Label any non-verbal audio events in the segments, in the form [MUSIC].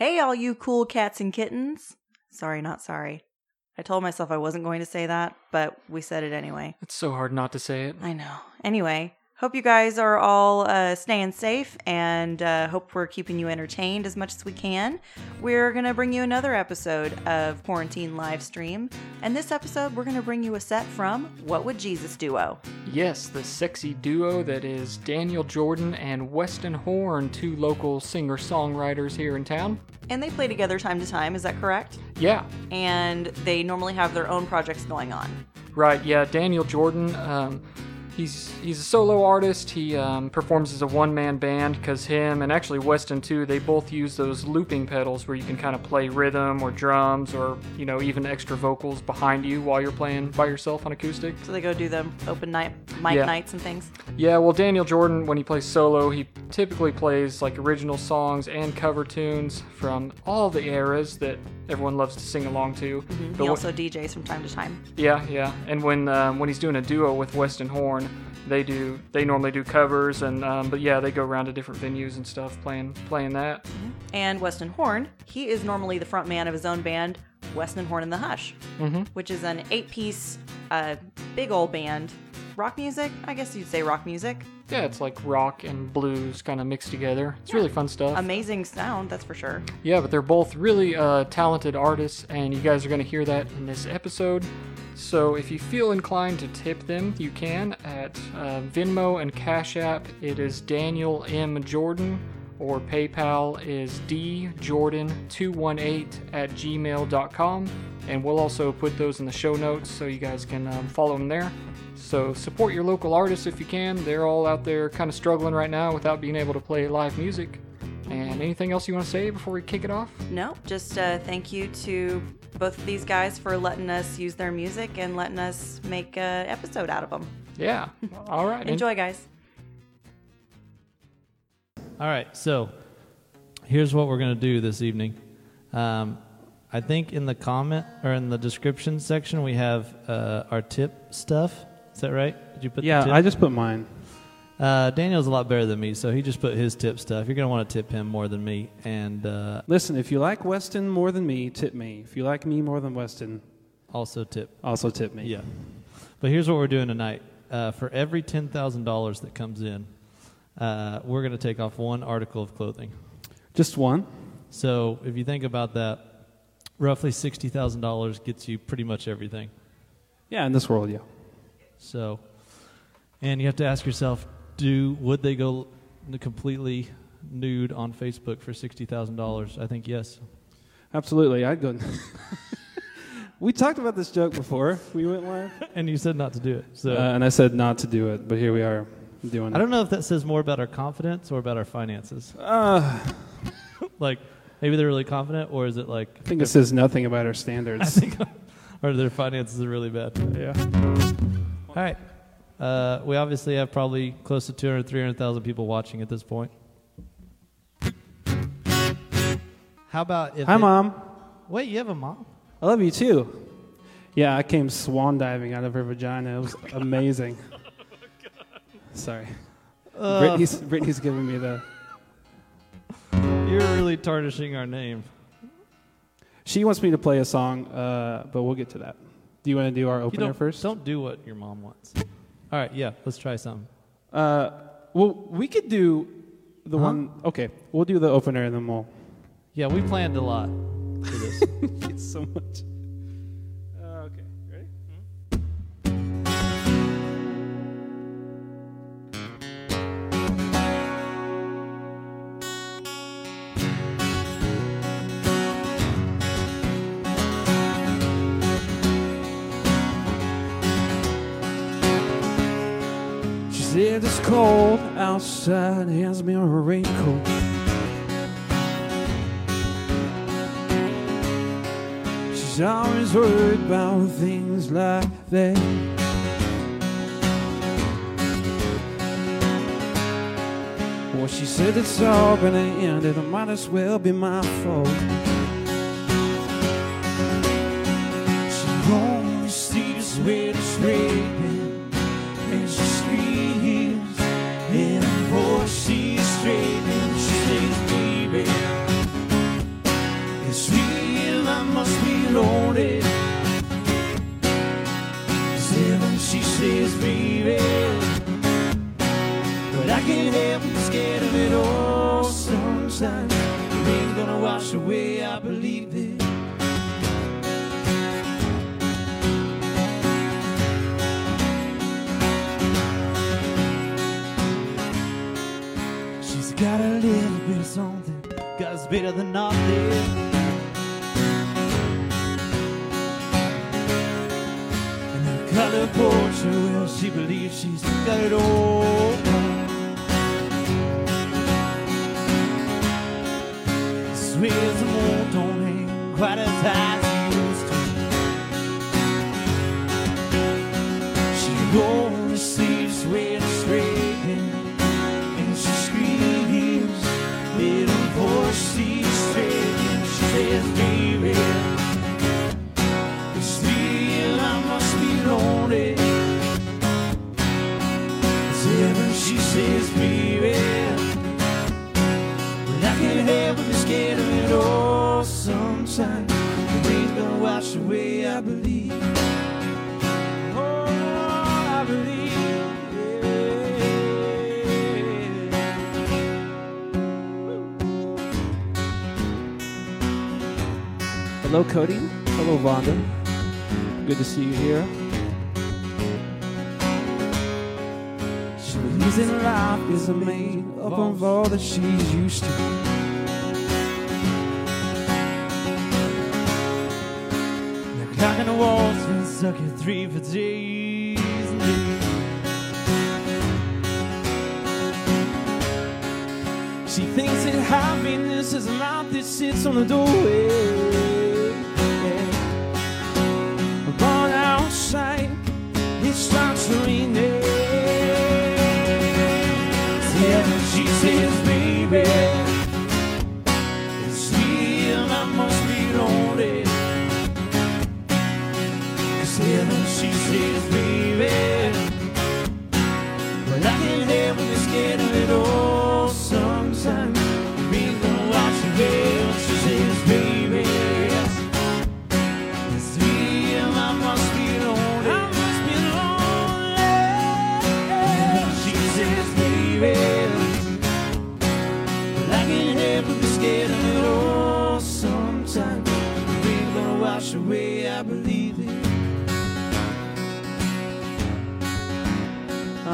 Hey, all you cool cats and kittens. Sorry, not sorry. I told myself I wasn't going to say that, but we said it anyway. It's so hard not to say it. I know. Anyway, hope you guys are all uh, staying safe and uh, hope we're keeping you entertained as much as we can. We're going to bring you another episode of Quarantine Live Stream. And this episode, we're going to bring you a set from What Would Jesus Duo? Yes, the sexy duo that is Daniel Jordan and Weston Horn, two local singer songwriters here in town. And they play together time to time, is that correct? Yeah, And they normally have their own projects going on. right. Yeah, Daniel Jordan. Um, he's he's a solo artist. He um, performs as a one man band because him and actually Weston too. They both use those looping pedals where you can kind of play rhythm or drums or you know even extra vocals behind you while you're playing by yourself on acoustic. So they go do the open night mic Yeah. nights and things. Yeah, well, Daniel Jordan, when he plays solo, he typically plays like original songs and cover tunes from all the eras that everyone loves to sing along to. But He also DJs from time to time. yeah, yeah. And when um, when he's doing a duo with Weston Horn, they do they normally do covers and um, but yeah, they go around to different venues and stuff playing playing that. And Weston Horn, he is normally the front man of his own band, Weston Horn and the Hush, which is an eight piece, uh, big old band. Rock music? I guess you'd say rock music. Yeah, it's like rock and blues kind of mixed together. It's really fun stuff. Amazing sound, that's for sure. Yeah, but they're both really uh, talented artists, and you guys are going to hear that in this episode. So if you feel inclined to tip them, you can at uh, Venmo and Cash App. It is Daniel M. Jordan, or PayPal is djordan218 at gmail.com. And we'll also put those in the show notes so you guys can um, follow them there. So support your local artists if you can. They're all out there kind of struggling right now without being able to play live music. And anything else you want to say before we kick it off? No, just uh, thank you to both of these guys for letting us use their music and letting us make an episode out of them. Yeah. All right. Enjoy, guys. All right, so here's what we're going to do this evening. Um, I think in the comment or in the description section we have uh, our tip stuff. Is that right? Did you put? Yeah, the tip? I just put mine. Uh, Daniel's a lot better than me, so he just put his tip stuff. You're going to want to tip him more than me, and uh, Listen, if you like Weston more than me, tip me. If you like me more than Weston, also tip. also tip me. Yeah. But here's what we're doing tonight. Uh, for every ten thousand dollars that comes in, uh, we're going to take off one article of clothing. Just one. So if you think about that, roughly sixty thousand dollars gets you pretty much everything. Yeah, in this world, yeah. So, and you have to ask yourself, do would they go completely nude on Facebook for sixty thousand dollars? I think yes. Absolutely, I'd go. [LAUGHS] we talked about this joke before we went live, And you said not to do it. So uh, and I said not to do it, but here we are doing I don't know if that says more about our confidence or about our finances. Uh, [LAUGHS] Like maybe they're really confident, or is it like I think it says nothing about our standards. [LAUGHS] I think, [LAUGHS] or their finances are really bad. yeah. All right. Uh, we obviously have probably close to 200, 300,000 people watching at this point. How about if Hi, it- mom. Wait, you have a mom? I love you too. Yeah, I came swan diving out of her vagina. It was amazing. Sorry. Brittany's, Brittany's giving me the. You're really tarnishing our name. She wants me to play a song, uh, but we'll get to that. Do you want to do our opener don't, first? Don't do what your mom wants. All right, yeah, let's try something. Uh, well, we could do the Huh? one. Okay, we'll do the opener and then we'll. Yeah, we planned a lot for this. [LAUGHS] It's so much. Said it's cold outside, hands me a raincoat. She's always worried about things like that. Well, she said it's all gonna end, it might as well be my fault. Gonna wash away, I believe it. She's got a little bit of something, got us better than nothing. And her color portrait, well, she believes she's got it all. Moon don't hang quite as high scared of sometimes. The rain's gonna wash away, I believe. Oh, I believe. yeah. Hello, Cody. Hello, Vonda. Good to see you here. She believes in life is made up of all that she's used to. On the wall's been stuck at three for days and days. She thinks that happiness is a light that sits on the doorway. But outside, it starts to rain.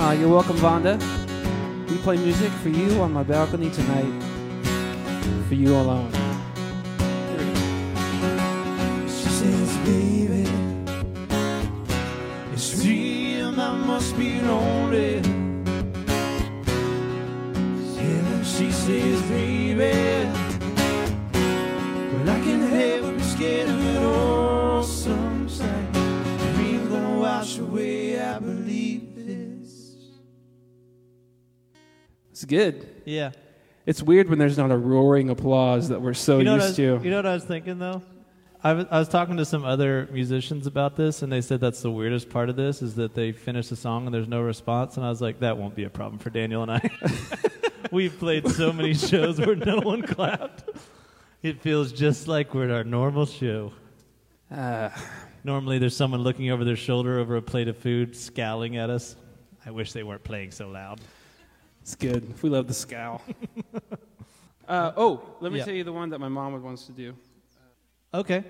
Ah, you're welcome, Vonda. We play music for you on my balcony tonight. For you alone. She says, baby, it's real, I must be lonely. Yeah, she says, baby, but I can help be scared good. Yeah. It's weird when there's not a roaring applause that we're so you know used was, to. You know what I was thinking though? I was, I was talking to some other musicians about this, and they said that's the weirdest part of this is that they finish the song and there's no response. And I was like, that won't be a problem for Daniel and I. [LAUGHS] We've played so many [LAUGHS] shows where no one clapped. It feels just like we're at our normal show. Ah, Normally, there's someone looking over their shoulder over a plate of food, scowling at us. I wish they weren't playing so loud. It's good. We love the scowl. [LAUGHS] uh, oh, let me Yeah. tell you the one that my mom would wants to do. Okay.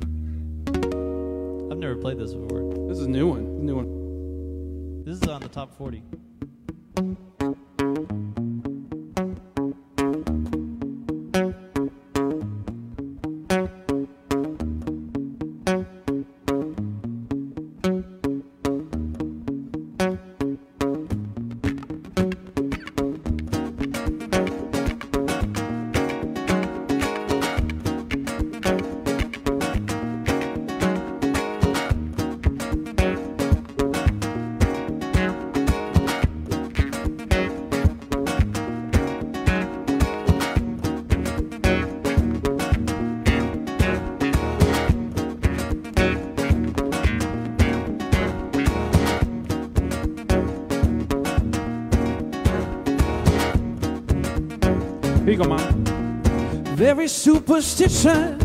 I've never played this before. This is a new one. New one. This is on the top 40. Very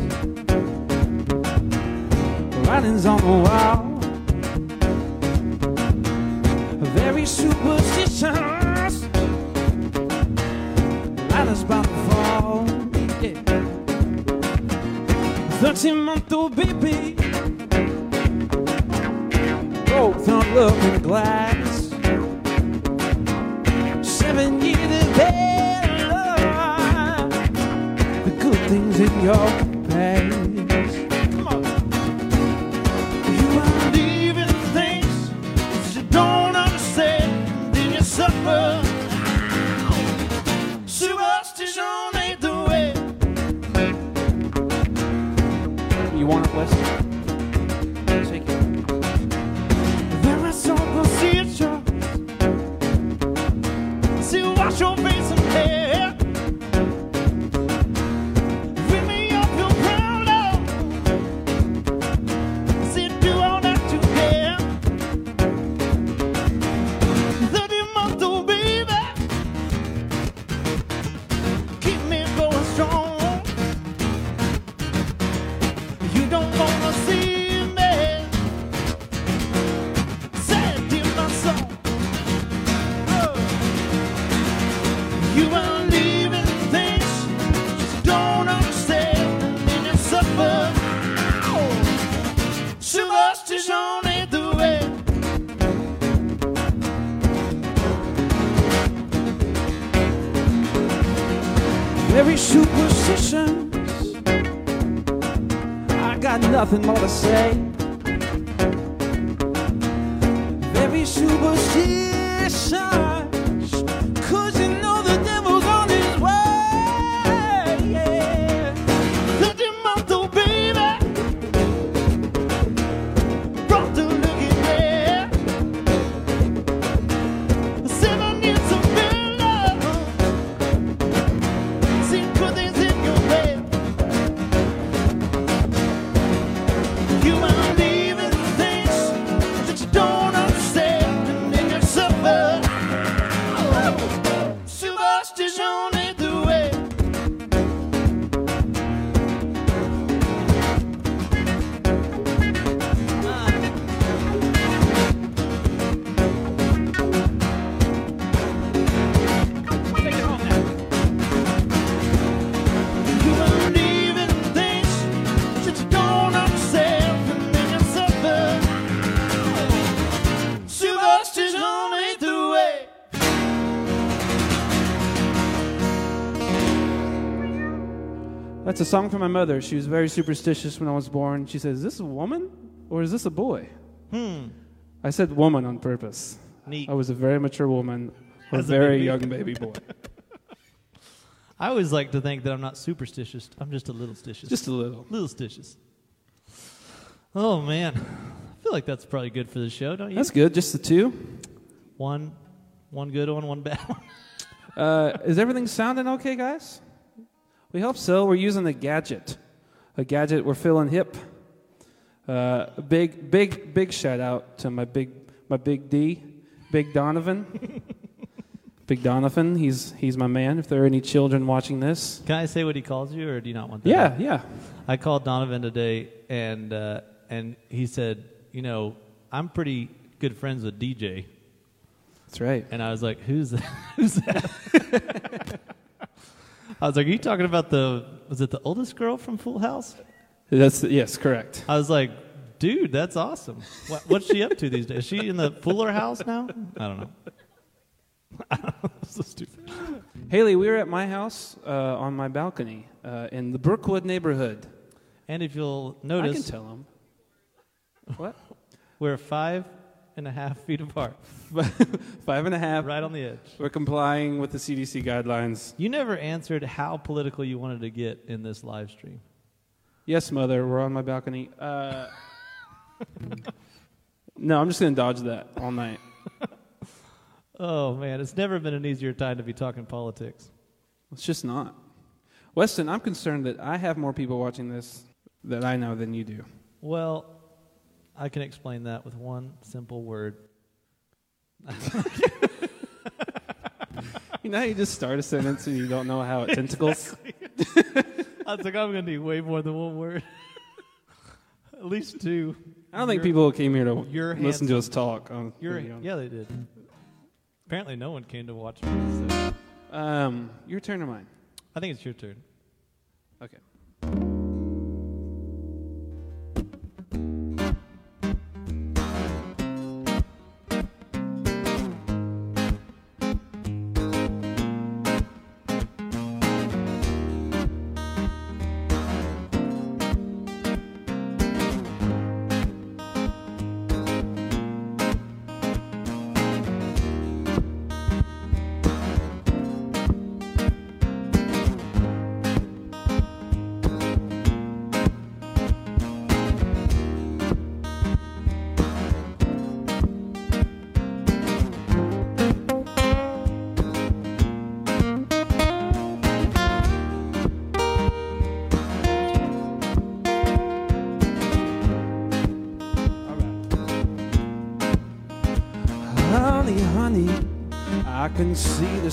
nothing more to say. That's a song from my mother. She was very superstitious when I was born. She said, Is this a woman or is this a boy? Hmm. I said woman on purpose. Neat. I was a very mature woman, a As a very baby. young baby boy. [LAUGHS] I always like to think that I'm not superstitious. I'm just a little stitious. Just a little. little stitious. Oh man, I feel like that's probably good for the show, don't you? That's good. Just the two. one, one good one, one bad [LAUGHS] one. Uh, is everything sounding okay, guys? We hope so. We're using a gadget, a gadget we're feeling hip. Uh, a big, big, big shout out to my big, my big D, Big Donovan. [LAUGHS] big Donovan, he's he's my man. If there are any children watching this, Can I say what he calls you, or do you not want that? yeah, yeah. I called Donovan today, and uh, and he said, you know, I'm pretty good friends with DJ, That's right. and I was like, who's that? [LAUGHS] who's that? [LAUGHS] I was like, are you talking about the was it the oldest girl from Full House? That's yes, correct. I was like, dude, that's awesome. What, what's she up to these days? Is she in the Fuller house now? I don't know. [LAUGHS] so stupid. Haley, we were at my house uh, on my balcony uh, in the Brookwood neighborhood. And if you'll notice, I can notice, tell them. [LAUGHS] What? we're five and a half feet apart, [LAUGHS] Five and a half. right on the edge. We're complying with the CDC guidelines. You never answered how political you wanted to get in this live stream. Yes, mother, we're on my balcony. Uh, [LAUGHS] no, I'm just going to dodge that all night. [LAUGHS] Oh man, it's never been an easier time to be talking politics. It's just not. Weston, I'm concerned that I have more people watching this that I know than you do. Well, I can explain that with one simple word. You know how you just start a sentence and you don't know how it [LAUGHS] tentacles? [LAUGHS] I was like, I'm going to need way more than one word. [LAUGHS] At least two. I don't think people came here to You're listen to us talk. On, You're, you know. yeah, they did. Apparently, no one came to watch me. So Um, your turn or mine? I think it's your turn. Okay.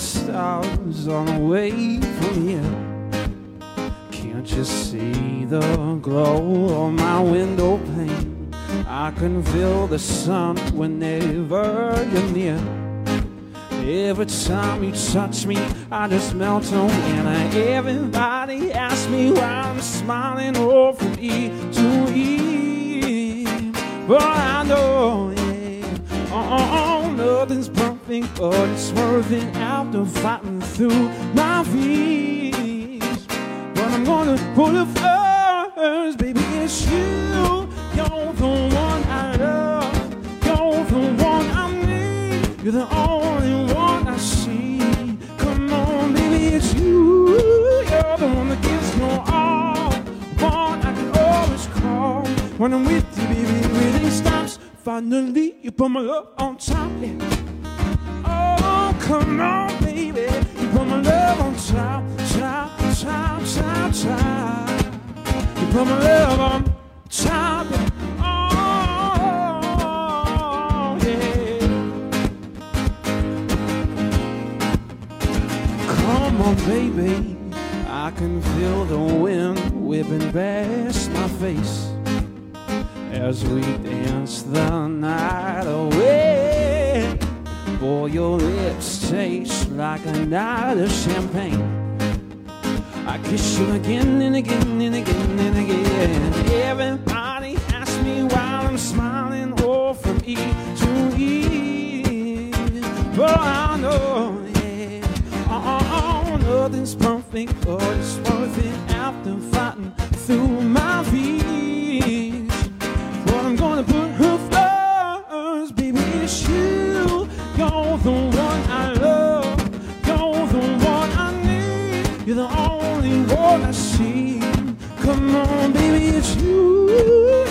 Stars on the way from here. Can't you see the glow on my window pane? I can feel the sun whenever you're near. Every time you touch me, I just melt away. And everybody asks me why I'm smiling all from E to E. But I know, yeah, oh, oh, oh, nothing's perfect, but it's worth it after fighting through my fears. But I'm gonna put it first, baby, it's you. You're the one I love. You're the one I need. You're the only one I see. Come on, baby, it's you. You're the one that gives me all. One I can always call. When I'm with you, baby, everything stops. Finally, you put my love on top. Yeah. Come on, baby. You put my love on top, top, top, top, top. You put my love on top. Oh, yeah. Come on, baby. I can feel the wind whipping past my face as we dance the night away. Boy, your lips taste like a night of champagne. I kiss you again and again and again and again. Everybody asks me why I'm smiling, all from E to E. But I know, yeah, oh, oh, nothing's perfect, but it's worth it after fighting through my fears. One I see. Come on, baby, it's you.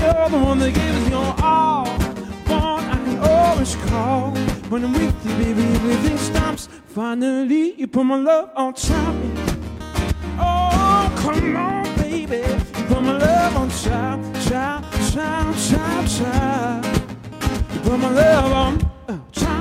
You're the one that gave gives your all. One I can always call. When I'm with you, baby, everything stops. Finally, you put my love on top. Oh, come on, baby. You put my love on top, top, top, top, top. You put my love on uh, top.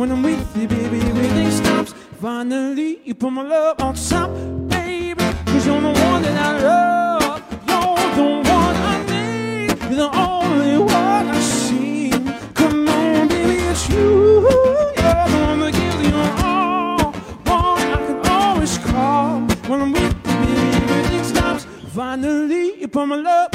When I'm with you, baby, everything stops. Finally, you put my love on top, baby. Cause you're the one that I love. You're the one I need. You're the only one I see. Come on, baby, it's you. You're the one that gives you all. One I can always call. When I'm with you, baby, everything stops. Finally, you put my love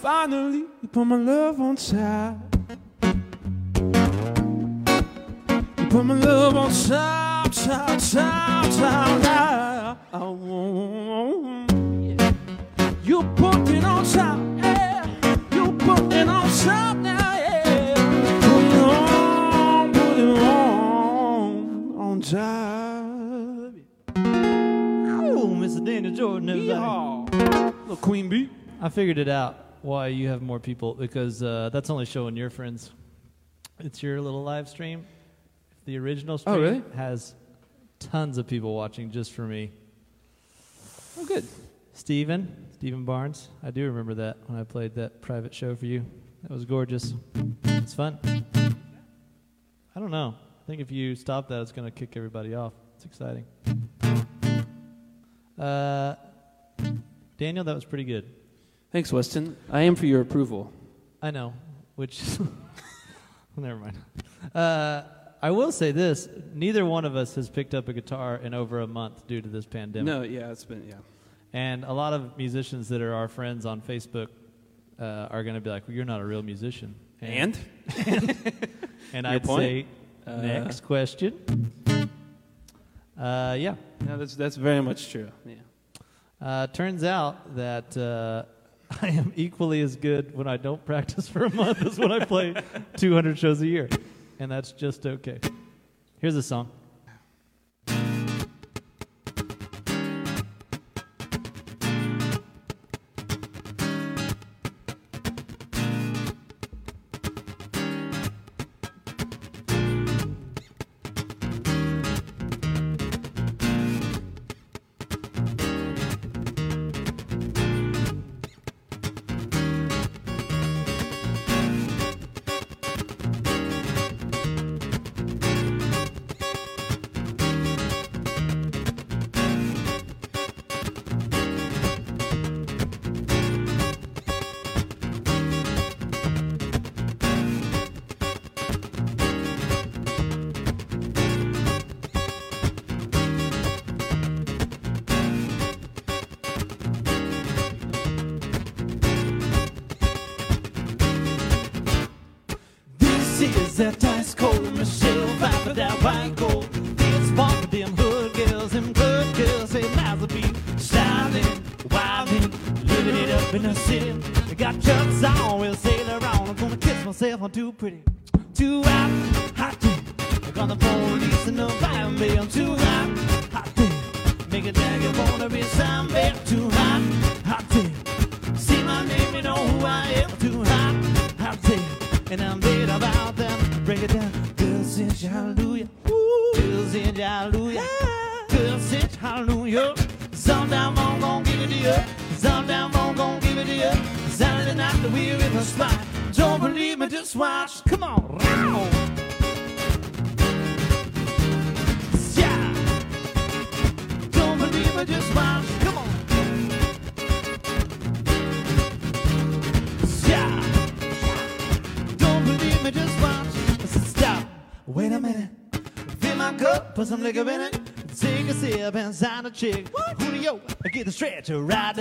Finally, you put my love on top. You put my love on top, top, top, top, top. You put it on top, Oh, Mr. Daniel Jordan, everybody. Little Queen Bee. I figured it out why you have more people because uh, that's only showing your friends. It's your little live stream. The original stream Oh, really? has tons of people watching just for me. Oh, good. Steven, Steven Barnes. I do remember that when I played that private show for you. That was gorgeous. It's fun. I don't know. I think if you stop that, it's going to kick everybody off. It's exciting. Uh, Daniel, that was pretty good. Thanks, Weston. I am for your approval. I know, which [LAUGHS] never mind. Uh, I will say this: neither one of us has picked up a guitar in over a month due to this pandemic. No, yeah, it's been yeah. And a lot of musicians that are our friends on Facebook uh, are going to be like, well, "You're not a real musician." And [LAUGHS] and Your I'd point? say, uh, Next question. Uh, yeah. No, that's that's very much true. Yeah. Uh, turns out that uh, [LAUGHS] I am equally as good when I don't practice for a month as when I play [LAUGHS] 200 shows a year, and that's just okay. Here's a song. that ice cold Michelle Pfeiffer that white gold. chick. What? Julio, get the stretcher right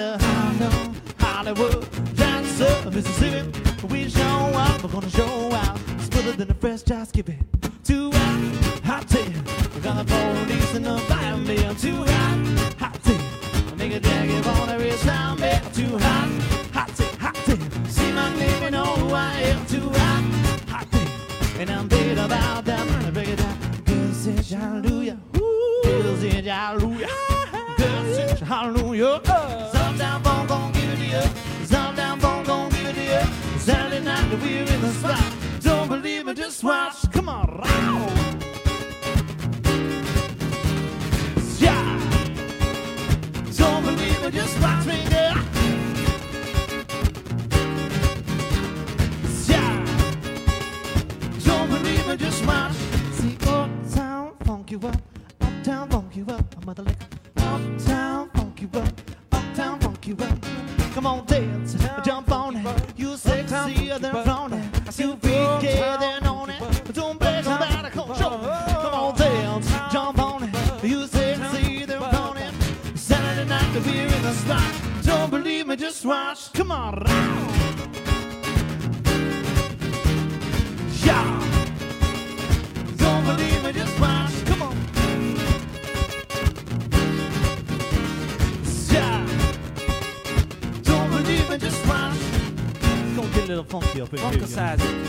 Prophesize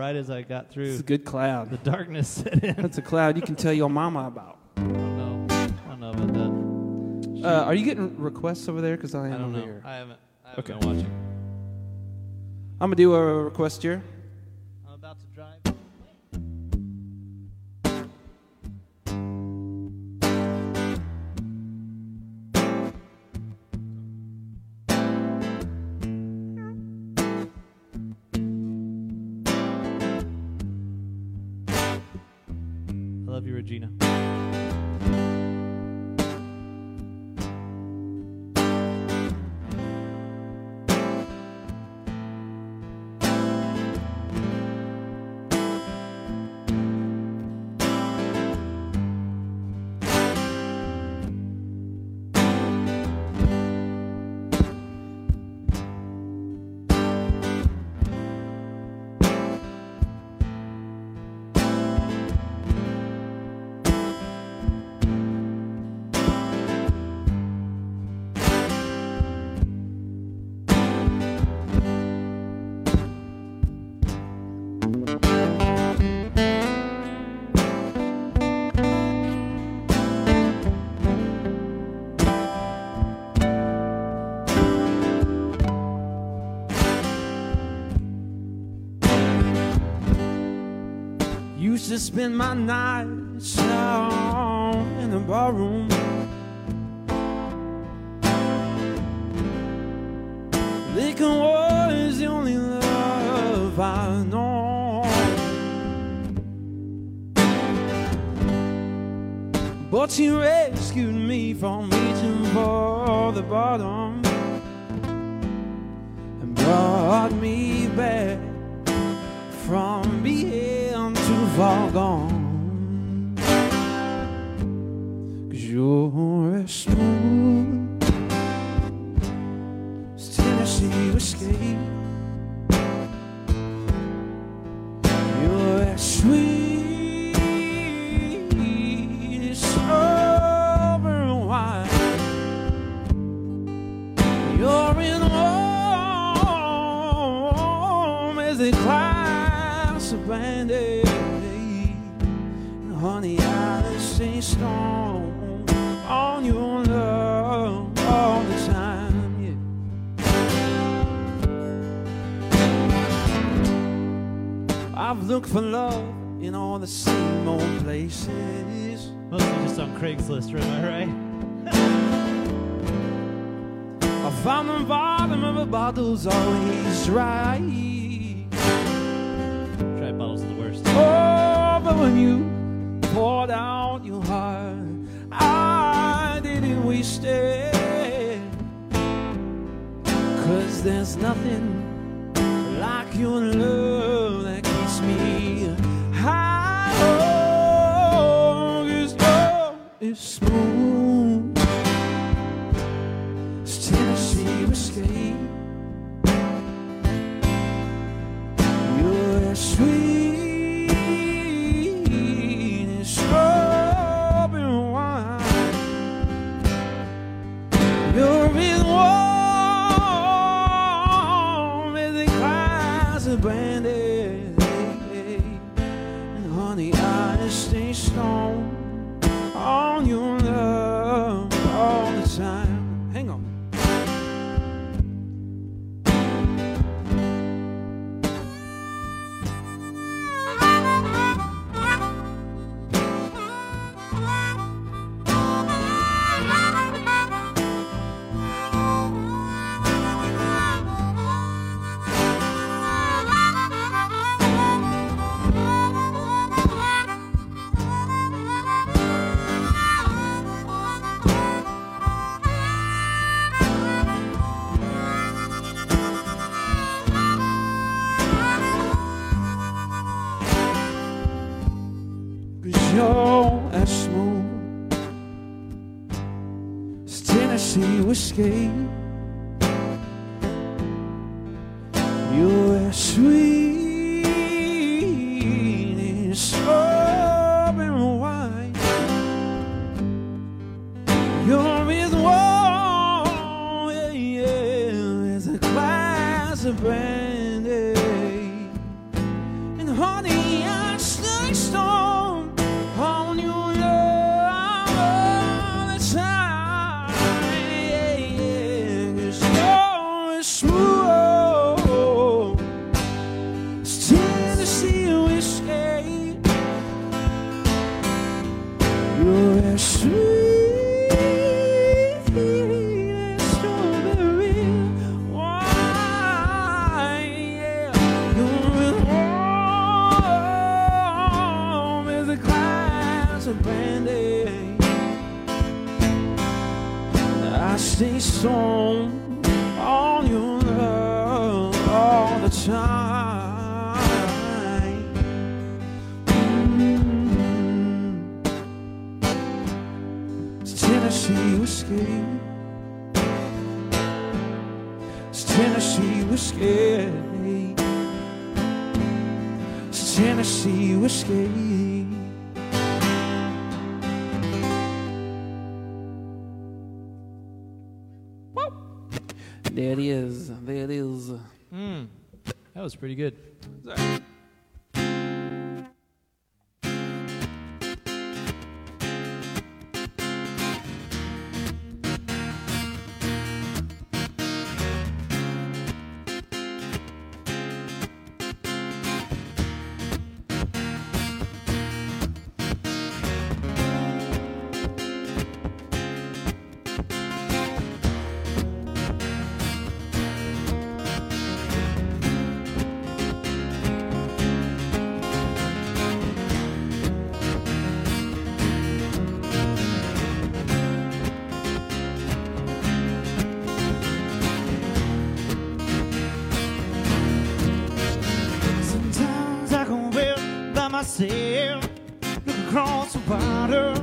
right as I got through. It's a good cloud. The darkness set in. That's a cloud you can tell your mama about. I don't know. I don't know about that. Uh, are you getting requests over there? Because I am I don't over know. here. I haven't. I haven't okay. been watching. I'm gonna do a request here. to spend my nights down in a barroom. Liquor was the only love I know. But she rescued me from reaching for the bottom and brought me back from all gone. always right. Pretty good. Myself, look across the water.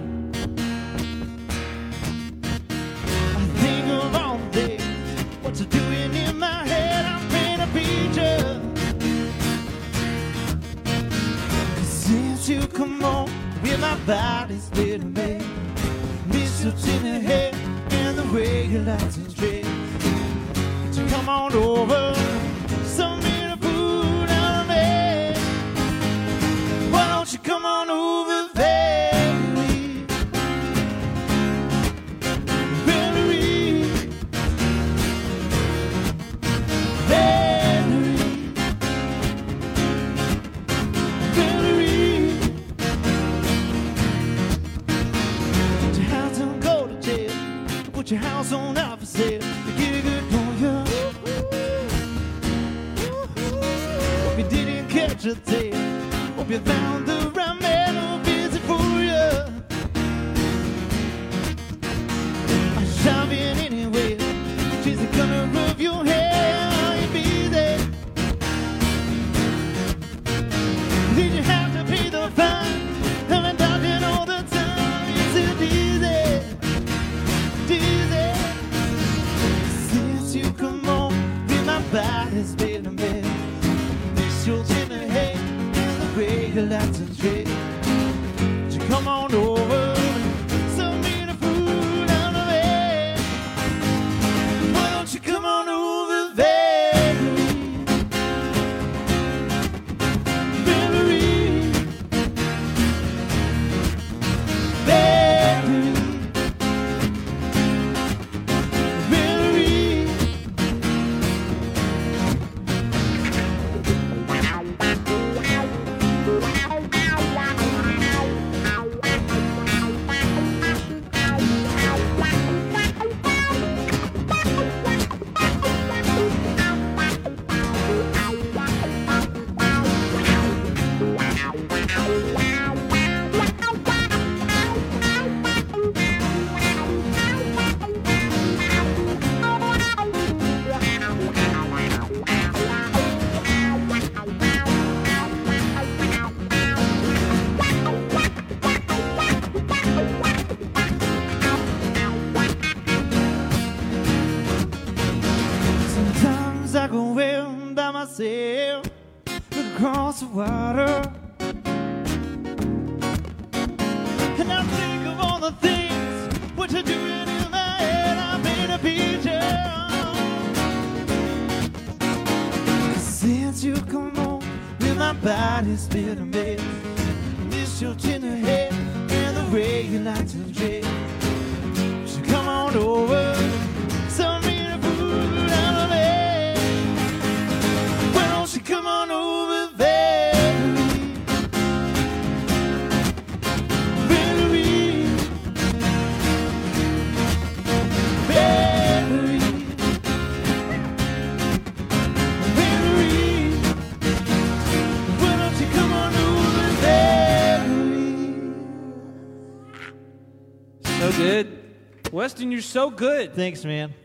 Weston, you're so good. Thanks, man.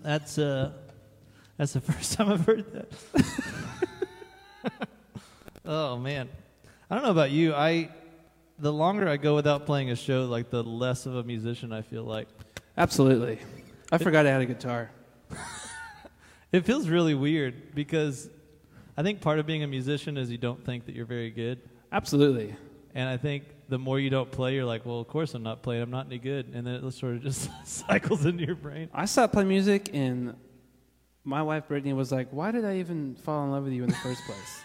That's uh, that's the [LAUGHS] first time I've heard that. [LAUGHS] oh man, I don't know about you. I the longer I go without playing a show, like the less of a musician I feel like. Absolutely. I forgot I had a guitar. [LAUGHS] It feels really weird because I think part of being a musician is you don't think that you're very good, Absolutely. and I think the more you don't play, you're like, well, of course I'm not playing. I'm not any good, and then it sort of just [LAUGHS] cycles into your brain. I stopped playing music, and my wife Brittany was like, "Why did I even fall in love with you in the first place?"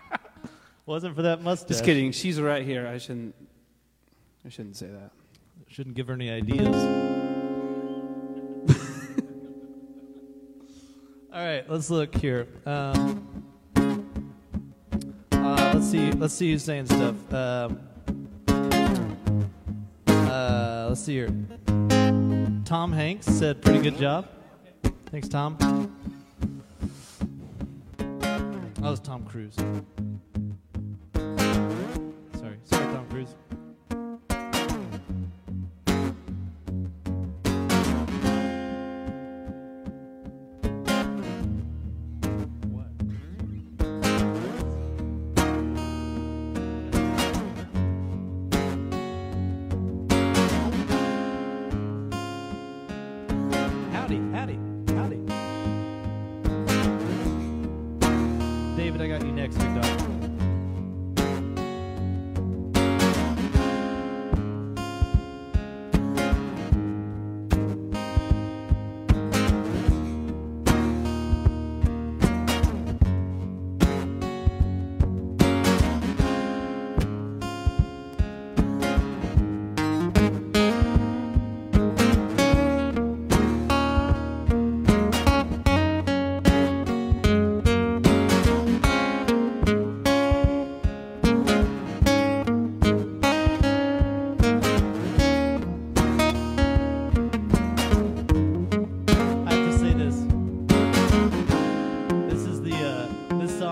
[LAUGHS] Wasn't for that mustache. Just kidding. She's right here. I shouldn't. I shouldn't say that. Shouldn't give her any ideas. [LAUGHS] All right, let's look here. Um, uh, let's see. Let's see who's saying stuff. Um, uh, let's see here. Tom Hanks said, "Pretty good job." Thanks, Tom. That was Tom Cruise.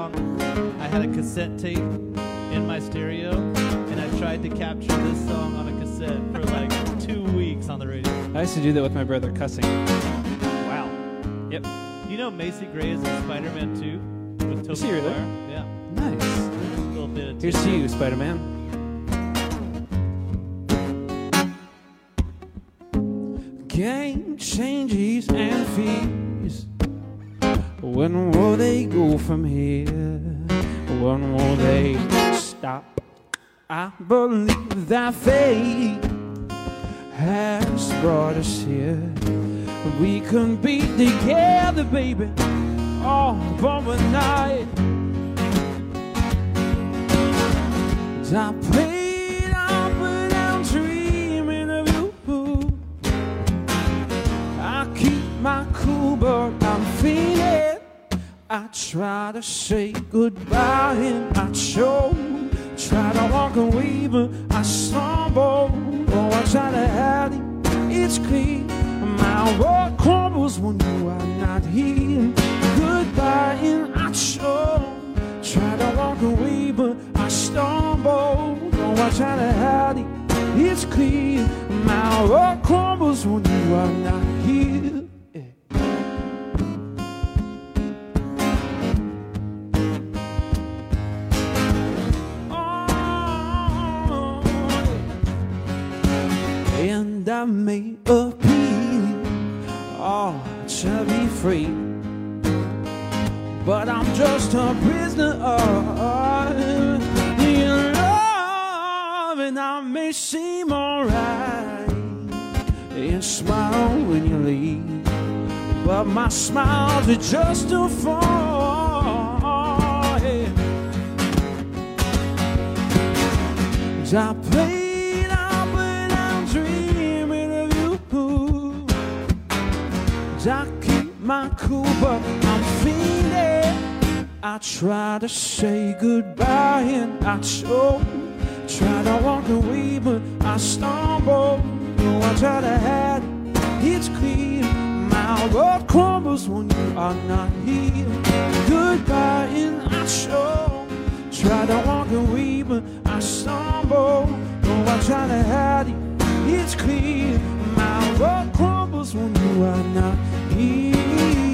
Song. I had a cassette tape in my stereo, and I tried to capture this song on a cassette for like two weeks on the radio. I used to do that with my brother cussing. Wow. Yep. You know Macy Gray is in Spider-Man 2 with Tobey Is he really? Yeah. Nice. A little bit of Here's to you, Spider-Man. Game changes and fees. When will they go from here? When will they stop? I believe that fate has brought us here. We can be together, baby, all but one night. I played out, but I'm dreaming of you. I keep my cool, but I'm feeling. I try to say goodbye and I choke. Try to walk away, but I stumble. Oh, I try to hide it. It's clear. My world crumbles when you are not here. Goodbye and I choke. Try to walk away, but I stumble. Oh, I try to hide it. It's clear. My world crumbles when you are not here. I may appear oh, to be free, but I'm just a prisoner of your love, and I may seem alright. And smile when you leave, but my smiles are just a fall. I played I keep my cool, but I'm feeling. I try to say goodbye and I choke. Try to walk away, but I stumble. No, I try to hide it. It's clear. My world crumbles when you are not here. Goodbye and I choke. Try to walk away, but I stumble. No, I try to hide it. it's clear. My world crumbles when you are not here.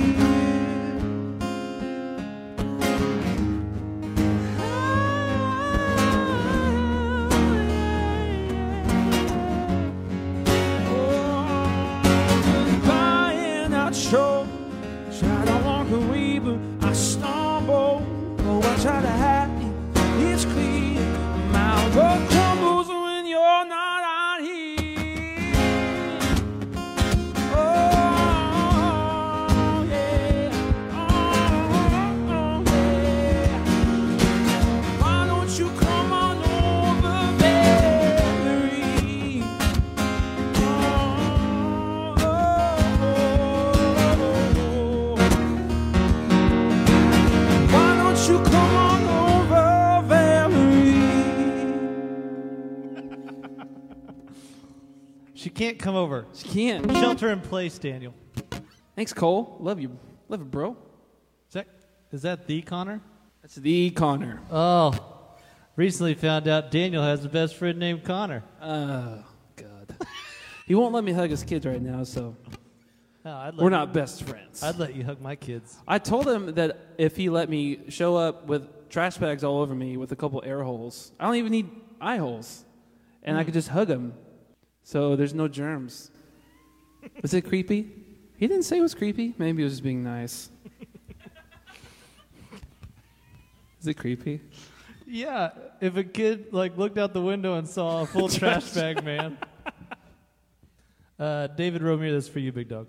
Can't come over. She can't. Shelter in place, Daniel. Thanks, Cole. Love you. Love you, bro. Is that, is that the Connor? That's the Connor. Oh, recently found out Daniel has a best friend named Connor. Oh, God. he won't let me hug his kids right now, so I'd let we're not best friends. I'd let you hug my kids. I told him that if he let me show up with trash bags all over me with a couple air holes, I don't even need eye holes, and I hmm. could just hug him. So there's no germs. [LAUGHS] Was it creepy? He didn't say it was creepy. Maybe he was just being nice. [LAUGHS] Is it creepy? Yeah, if a kid like looked out the window and saw a full [LAUGHS] trash bag man. Uh, David Romeo, this is for you, big dog.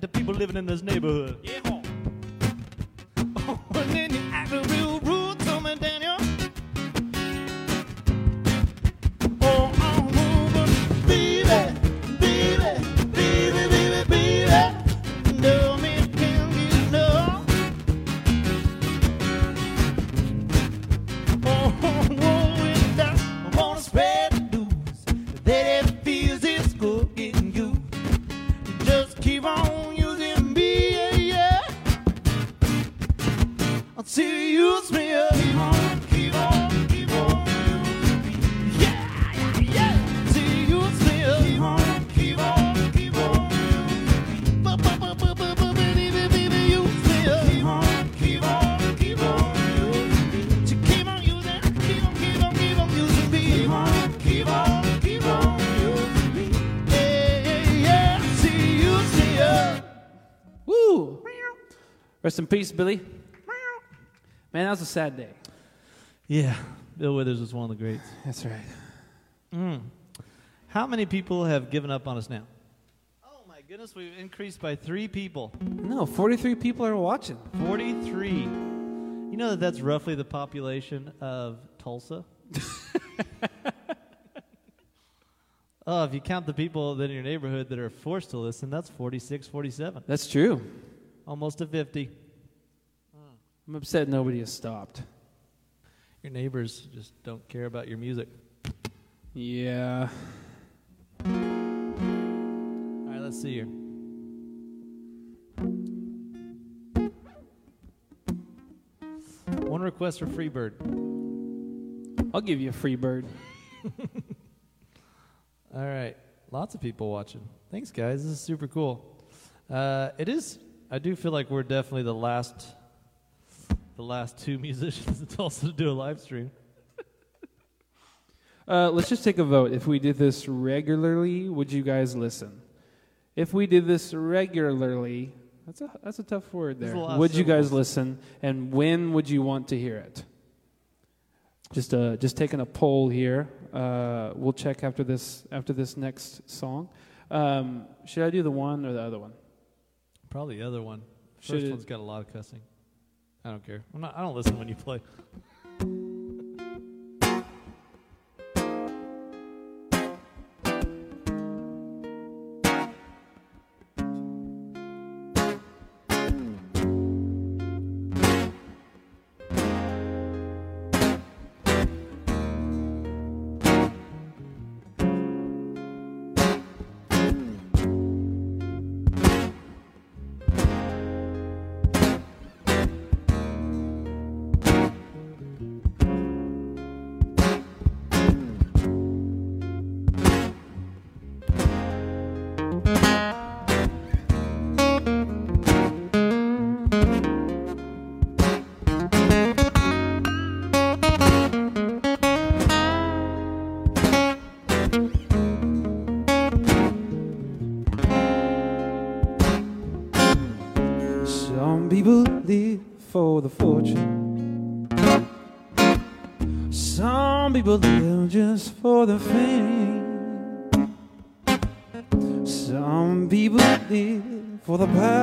The people living in this neighborhood. Yeah. In peace, Billy. Man, that was a sad day. Yeah, Bill Withers was one of the greats. That's right. Mm. How many people have given up on us now? Oh my goodness, we've increased by three people. No, 43 people are watching. 43. You know that that's roughly the population of Tulsa? [LAUGHS] oh, if you count the people that in your neighborhood that are forced to listen, that's 46, 47. That's true. Almost a 50. I'm upset nobody has stopped. Your neighbors just don't care about your music. Yeah. All right, let's see here. One request for Freebird. I'll give you a free bird. [LAUGHS] All right, lots of people watching. Thanks, guys. This is super cool. Uh, it is. I do feel like we're definitely the last, the last two [LAUGHS] musicians in Tulsa to do a live stream. Uh, let's just take a vote. If we did this regularly, would you guys listen? If we did this regularly, that's a that's a tough word there. Would you guys listen? And when would you want to hear it? Just uh, just taking a poll here. Uh, we'll check after this after this next song. Um, should I do the one or the other one? Probably the other one. Should First it- one's got a lot of cussing. I don't care. I'm not, I don't listen when you play. The power.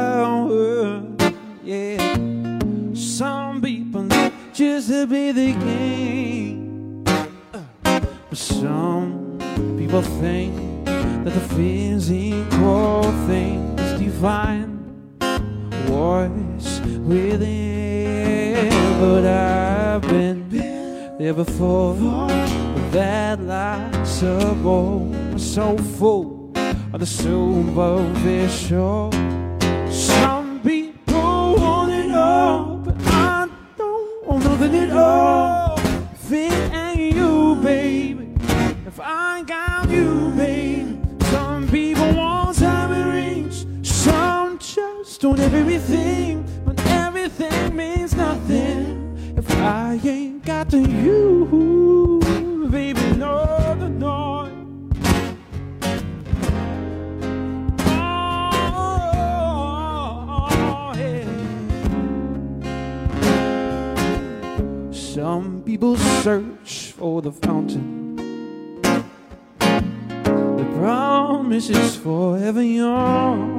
Everything, but everything means nothing if I ain't got to you, baby. No, no, no. Oh. Some people search for the fountain. The promise is forever young.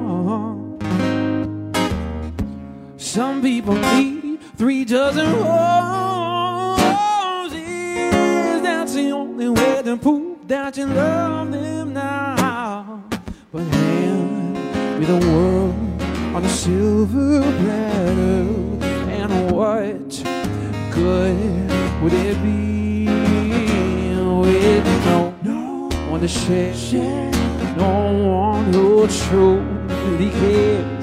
Some people need three dozen roses. That's the only way to prove that you love them now. But hand me the world on a silver platter, and what good would it be with no, no one to share, no one who truly cares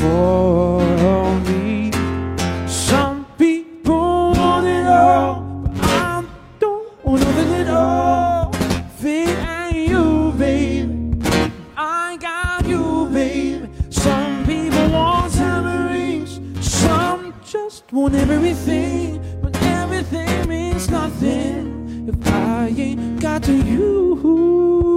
for me? Some people want it all, but I don't want nothing at all. Fit and you, baby. I got you, baby. Some people want tamarines, some just want everything, but everything means nothing if I ain't got to you.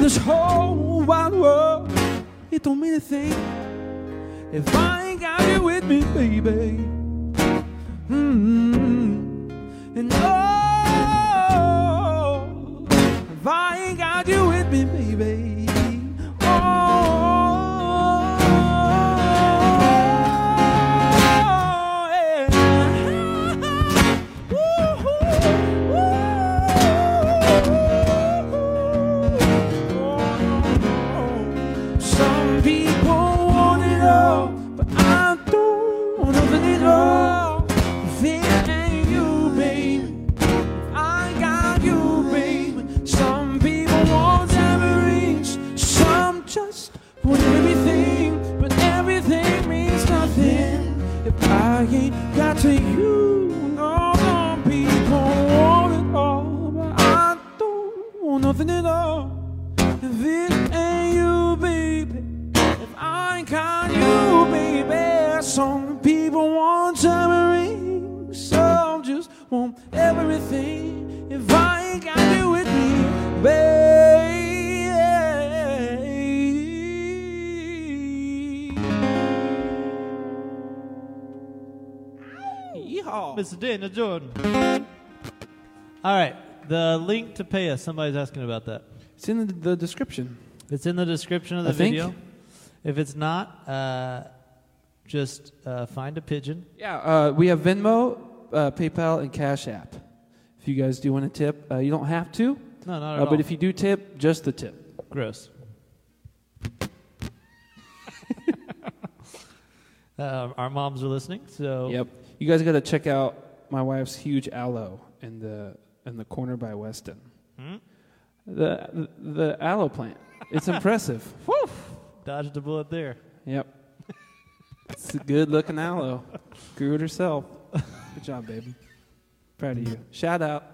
This whole wide world. It don't mean a thing if I ain't got you with me, baby. Mm-hmm. And oh, Mr. Daniel Jordan. All right, the link to pay us. Somebody's asking about that. It's in the, the description. It's in the description of the I think. video. If it's not, uh, just uh, find a pigeon. Yeah, uh, we have Venmo, uh, PayPal, and Cash App. If you guys do want to tip, uh, you don't have to, No, not at uh, all. but if you do tip, just the tip. Gross. [LAUGHS] uh, our moms are listening, so Yep. You guys got to check out my wife's huge aloe in the in the corner by Weston. Hmm? The, the the aloe plant. It's [LAUGHS] impressive. dodged a bullet there. Yep. [LAUGHS] It's a good looking aloe. Grew it herself. Good job, baby. Proud of you. Shout out.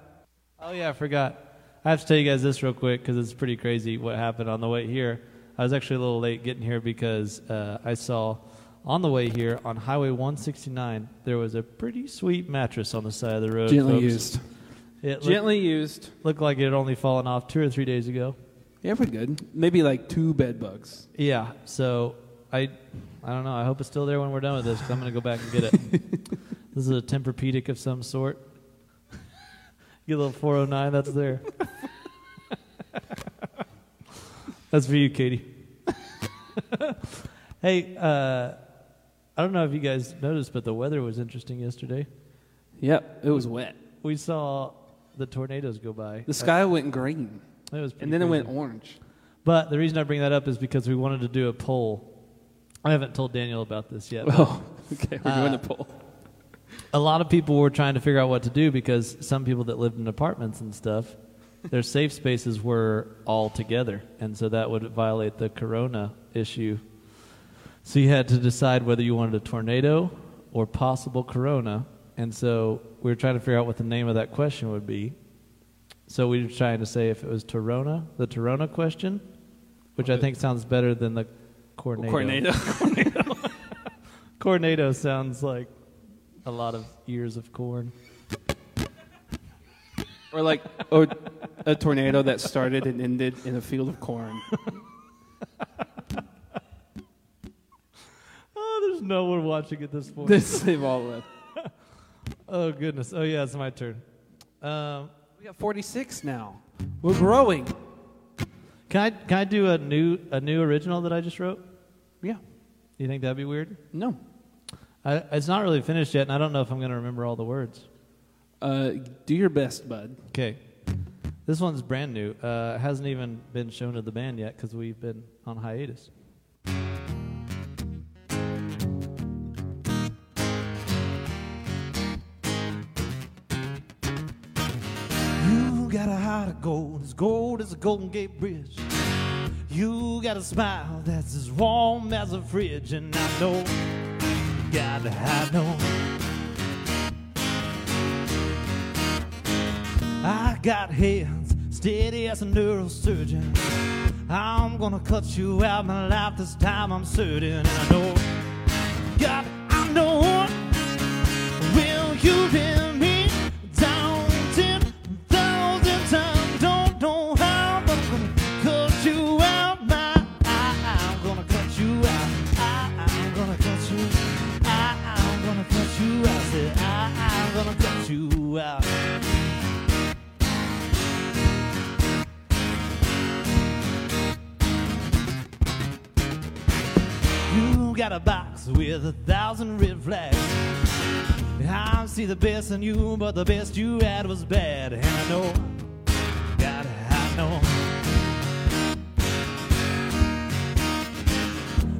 Oh yeah, I forgot. I have to tell you guys this real quick because it's pretty crazy what happened on the way here. I was actually a little late getting here because uh, I saw on the way here on Highway 169 there was a pretty sweet mattress on the side of the road. Gently folks. used. It looked, Gently used. looked like it had only fallen off two or three days ago. Yeah, pretty good. Maybe like two bed bugs. Yeah, so I, I don't know. I hope it's still there when we're done with this. i I'm going to go back and get it. [LAUGHS] this is a Tempur-Pedic of some sort. [LAUGHS] Get a little 409. That's there. [LAUGHS] that's for you, Katie. hey, uh, I don't know if you guys noticed, but the weather was interesting yesterday. Yep, it was wet. We saw the tornadoes go by. The sky went green, It was pretty and then it went orange. But the reason I bring that up is because we wanted to do a poll. I haven't told Daniel about this yet. Oh, [LAUGHS] okay. We're doing Uh, a poll. a lot of people were trying to figure out what to do because some people that lived in apartments and stuff, their safe spaces were all together, and so that would violate the corona issue. So you had to decide whether you wanted a tornado or possible corona, and so we were trying to figure out what the name of that question would be. So we were trying to say if it was Torona, the Torona question, which I think sounds better than the [LAUGHS] Cornado. Cornado sounds like a lot of ears of corn. or like or a tornado that started and ended in a field of corn. [LAUGHS] Oh, there's no one watching at this point. This they've all left. oh goodness. Oh yeah, it's my turn. Um, We got 46 now. We're growing. can I can I do a new a new original that I just wrote? Yeah. You think that'd be weird? No. I, it's not really finished yet, and I don't know if I'm going to remember all the words. Uh, do your best, bud. Okay. This one's brand new. Uh, it hasn't even been shown to the band yet because we've been on hiatus. Gold, as gold as a Golden Gate Bridge. You got a smile that's as warm as a fridge, and I know, God, I know. I got hands steady as a neurosurgeon. I'm gonna cut you out of my life this time, I'm certain. And I know, God, I know. Will you you got a box with a thousand red flags. I see the best in you, but the best you had was bad. And I know, God, I know.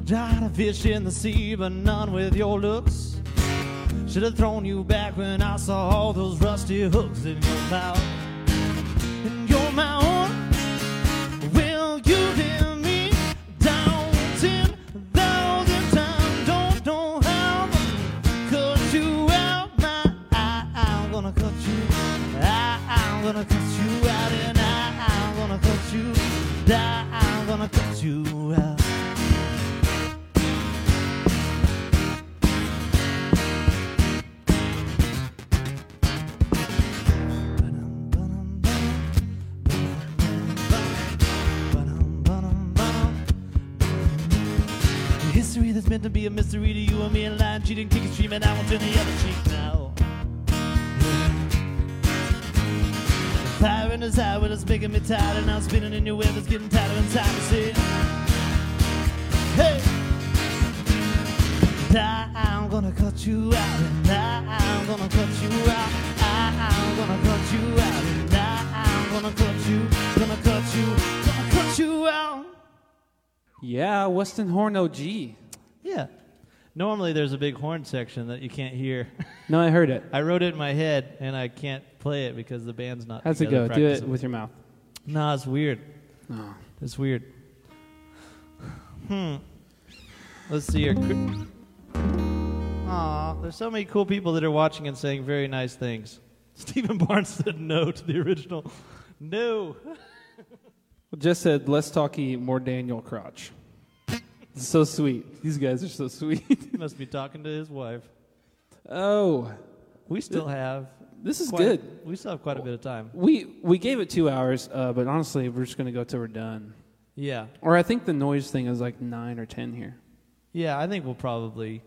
Trying to fish in the sea, but none with your looks. Should have thrown you back when I saw all those rusty hooks in your mouth. In your mouth. Will you hear me down ten thousand times? Don't know how, but cut you out. My, I, I'm gonna cut you. I, I'm gonna cut you out, and I, I'm gonna cut you. I, I'm gonna cut you that's meant to be a mystery to you and me and lying, cheating, kicking, streaming. I won't turn the other cheek now. The fire in his eye, it's making me tired, and I'm spinning in your web, it's getting tighter and tighter. See, hey, I, I'm gonna cut you out, and I, I'm gonna cut you out. I, I'm gonna cut you out, and I, I'm gonna cut you, gonna cut you, gonna cut you out. Yeah, Weston Horn OG. Yeah. Normally there's a big horn section that you can't hear. [LAUGHS] No, I heard it. I wrote it in my head and I can't play it because the band's not. How's it go? Do it with your mouth. No, it's weird. Oh. It's weird. Hmm. Let's see here. Aw, there's so many cool people that are watching and saying very nice things. [LAUGHS] Stephen Barnes said no to the original. No. [LAUGHS] Just said, let's talky more Daniel Crotch. So sweet. These guys are so sweet. [LAUGHS] He must be talking to his wife. oh, We still have. this is quite- good. We still have quite a bit of time. We we gave it two hours, uh, but honestly, we're just gonna go till we're done. Yeah. Or I think the noise thing is like nine or ten here. Yeah, I think we'll probably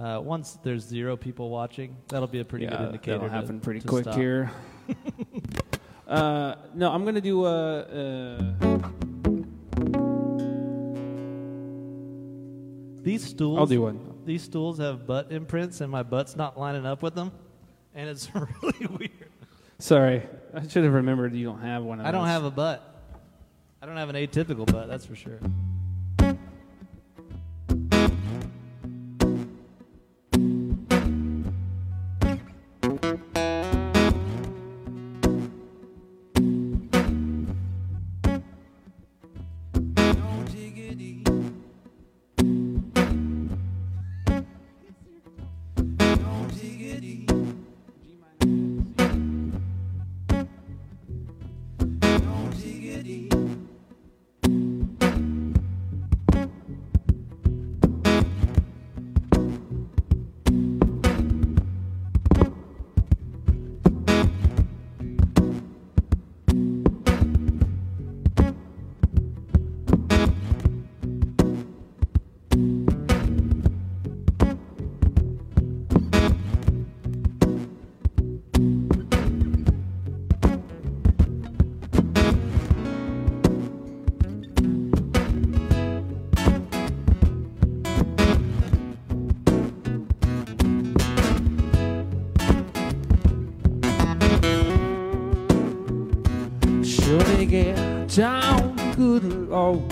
uh, once there's zero people watching, that'll be a pretty good indicator. that'll to- happen pretty to quick stop. here. [LAUGHS] uh, no, I'm gonna do uh, uh, These stools. I'll do one. These stools have butt imprints, and my butt's not lining up with them, and it's [LAUGHS] really weird. Sorry, I should have remembered you don't have one. Of I don't those. have a butt. I don't have an atypical butt. That's for sure. Down, good lord.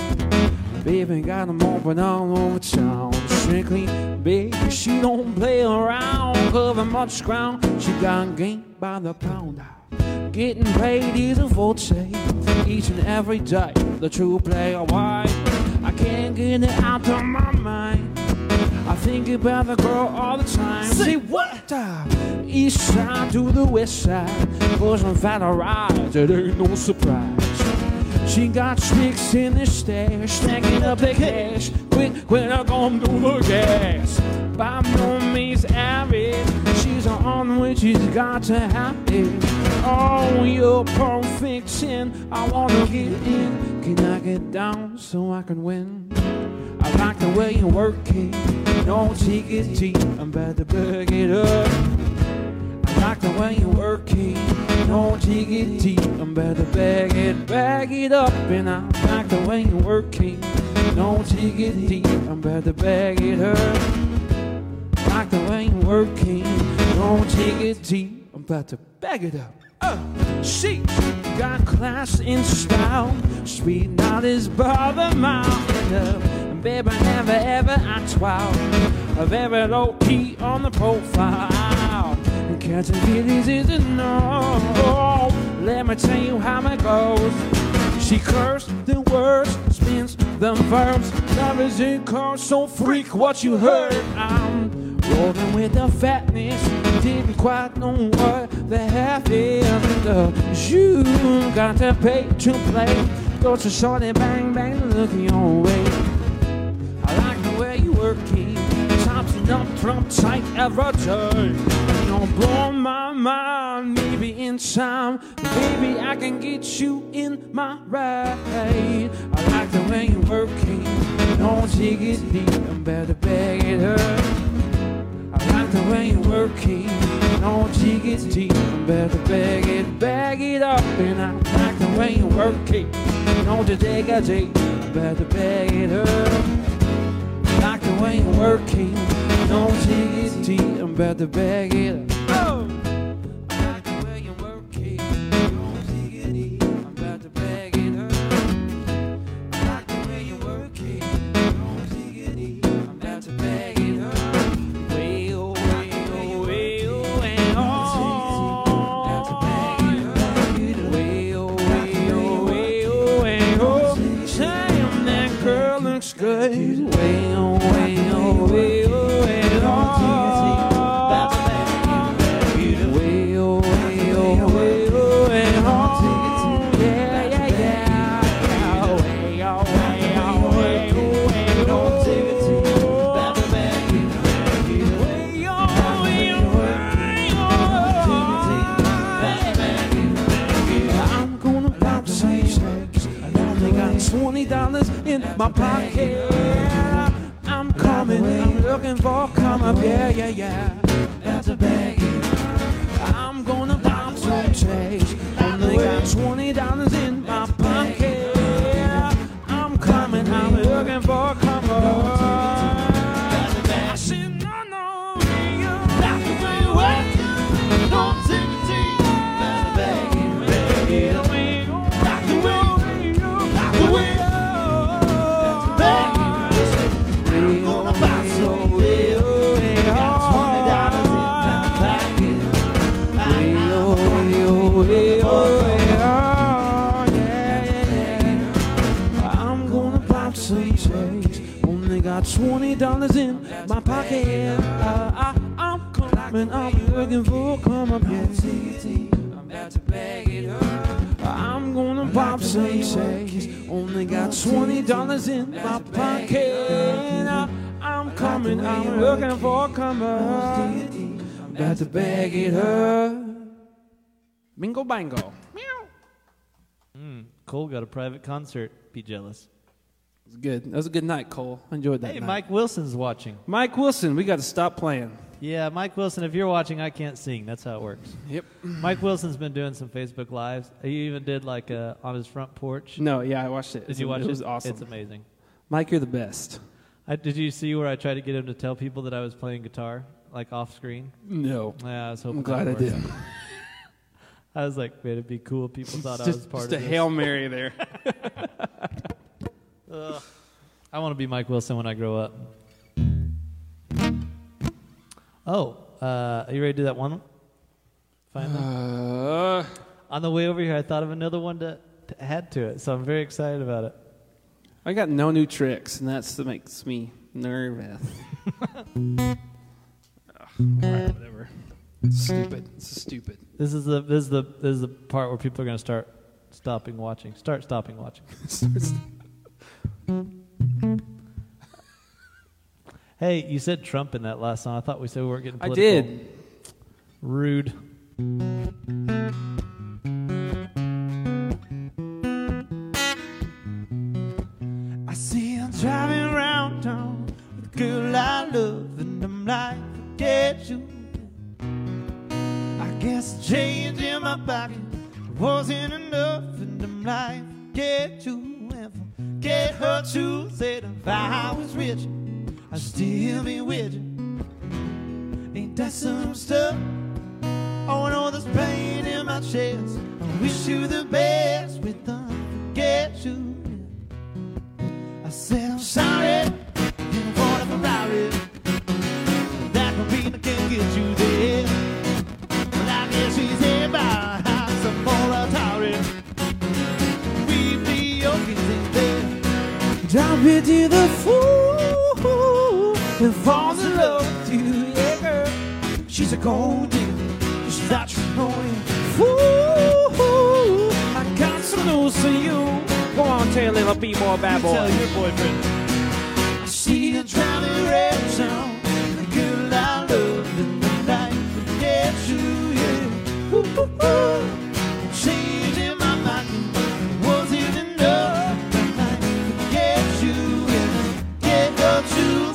Baby got 'em open all over town. Strictly, baby, she don't play around. Cover much ground, she got game by the pound. Getting paid is a forte each and every day. The true player, why? I can't get it out of my mind. I think about the girl all the time. Say what? East side to the west side. For some fat rides, it ain't no surprise. She got tricks in the stash, stacking up the cash. Quick, when I come to the gas. By no means average. She's on which she's got to have it. Oh, you're perfect 10. I wanna get in. Can I get down so I can win? I like the way you work it. Don't take. I'm about to bug it up. Like the way you work it. Don't take it deep. I'm to bag it, bag it up. And I like the way you work it. Don't take it deep. I'm to bag it up. Like the way you work it. Don't take it deep. I'm about to bag it up. Uh, she got class in style. Sweet is by the mountain. And baby, never ever act wild. Very low key on the profile. And catching feelings is a no. Let me tell you how it goes. She cursed the words, spins the verbs. Love is in car, so freak what you heard. I'm rolling with the fatness. Didn't quite know what the half is. Uh, You got to pay to play. Go to shorty, bang, bang, look your way. I like the way you work it. Topping up, trump tight day. You're blowing my mind, maybe in time. Baby, I can get you in my ride. I like the way you work it. Don't take it deep, I'm better bag it up. I like the way you work it. Don't take it deep, I'm better bag it, bag it up. And I like the way you work it. Don't take a deep, I'm better bag it up like the way you work it. Don't take it deep, I'm about to bag it up. My pocket. I'm coming, I'm looking for come up, yeah, yeah, yeah. Dollars in my pocket. Uh, I, I'm coming, I'm looking for a come up, yeah. I'm about to bag it. I'm gonna pop some shakes. Only got twenty dollars in my pocket. Uh, I'm coming, I'm looking for a come up. I'm about to bag it up. Bingo bango. Mm, Cole got a private concert. Be jealous. It was good. That was a good night, Cole. I enjoyed that. Hey, night. Mike Wilson's watching. Mike Wilson, we got to stop playing. Yeah, Mike Wilson, if you're watching, I can't sing. That's how it works. Yep. Mike Wilson's been doing some Facebook Lives. He even did like uh, on his front porch. No, yeah, I watched it. Did you watch it? It was awesome. It's amazing. Mike, you're the best. I, did you see where I tried to get him to tell people that I was playing guitar, like off screen? No. Yeah, I was hoping. I'm glad I did. [LAUGHS] I was like, man, it'd be cool if people thought I was just, part just of a this. hail mary there. [LAUGHS] I want to be Mike Wilson when I grow up. Oh, uh, are you ready to do that one? Finally. Uh, On the way over here, I thought of another one to, to add to it, so I'm very excited about it. I got no new tricks, and that's that makes me nervous. [LAUGHS] Ugh, right, whatever. It's stupid. This is stupid. This is the this is the this is the part where people are going to start stopping watching. Start stopping watching. [LAUGHS] [LAUGHS] [LAUGHS] Hey, you said Trump in that last song. I thought we said we weren't getting I political. did. Rude. I see her driving around town with a girl I love, and I'm like, forget you. I guess the change in my pocket wasn't enough, and I'm like, forget you. And forget her too. Said if I was rich, I'd still be with you. Ain't that some stuff? Oh, I know there's pain in my chest. I wish you the best with them. She's a gold digger. She's not your knowing fool. I got some news for you. Go on, tell a little bit more bad boy. Tell your boyfriend. I see a drowning red town. The girl I love in the night forgets you, yeah. Ooh, ooh, ooh. Change in my mind wasn't enough. The night forgets you, yeah. Get her to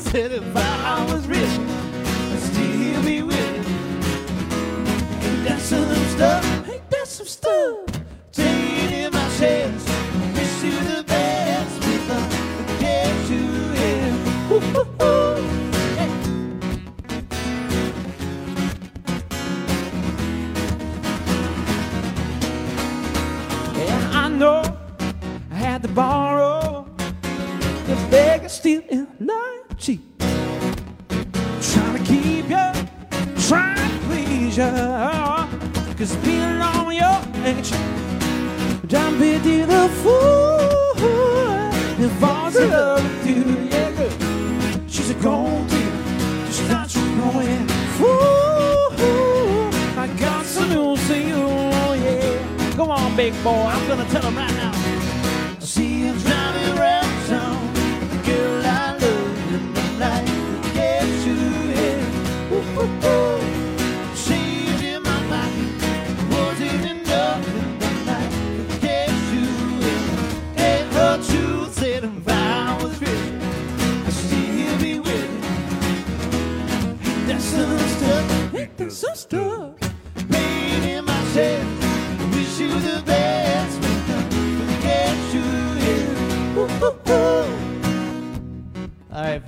had to borrow the of steel and lie cheap. Trying to keep you, trying to please you. Cause being on your edge, don't be the fool who falls in love with you. Yeah, girl. She's a gold digger, just not you know. Fool, I got some news for you, yeah. Go on, big boy. I'm gonna tell him right now.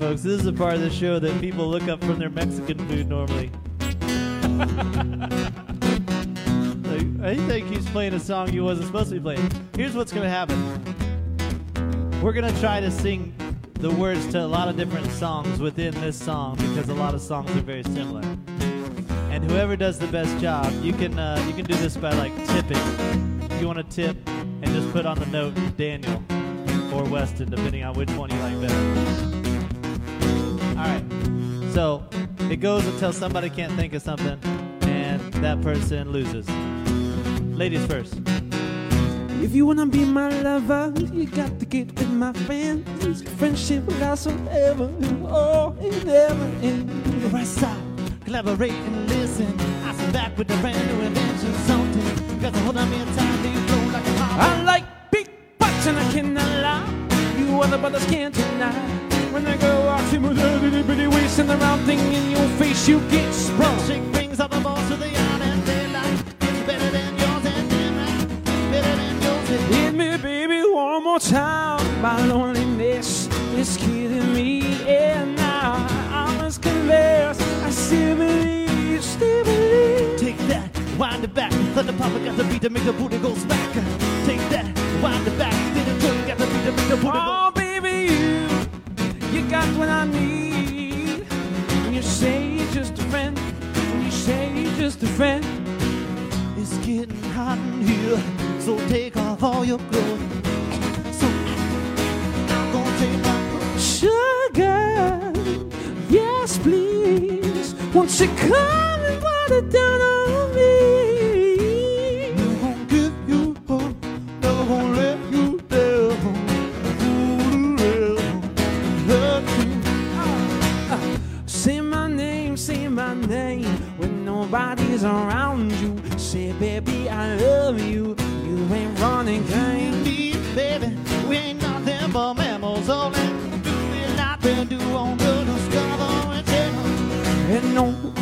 Folks, this is a part of the show that people look up from their Mexican food normally. [LAUGHS] I think he's playing a song he wasn't supposed to be playing. Here's what's going to happen we're going to try to sing the words to a lot of different songs within this song because a lot of songs are very similar. And whoever does the best job, you can uh, you can do this by like tipping. If you want to tip and just put on the note Daniel or Weston, depending on which one you like So it goes until somebody can't think of something, and that person loses. Ladies first. If you wanna be my lover, you got to get with my friends. Friendship will last forever, oh, it never end. Right side, collaborate and listen. I sit back with a brand new invention, something. Got to hold on me in time, leave flow like a heart. I like big butts and I cannot lie. You other brothers can't deny. When the girl walks in with her little bitty waist and the round thing in your face, you get sprung. Chick brings up the balls to the yard and daylight. It's better than yours and daylight. It's better than yours and Hit me, baby, one more time. My loneliness is killing me, and now I must confess, I still believe, still believe. Take that, wind it back, let the the pop, got the beat to make the booty go smack. Take that, wind it back, what I need. When you say you're just a friend, when you say you're just a friend. It's getting hot in here, so take off all your clothes. So I'm gonna take my clothes. Sugar, yes, please. Won't you come and it down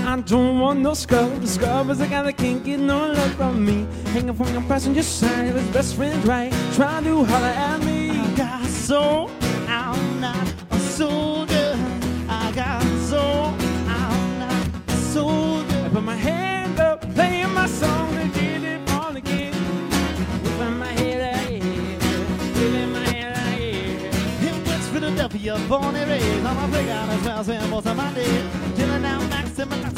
I don't want no scrub. The scrub is the guy that can't get no love from me. Hanging from your passenger side, his best friend's right. Trying to holler at me. I got soul, I'm not a soldier. I got soul, I'm not a soldier. I put my hand up, playing my song to get it on again. Whipping my head out, yeah. Whipping my head out, yeah. In West Philadelphia, born and raised, I'm a playground as well, spend most of my days. Chilling out, maxing, maxing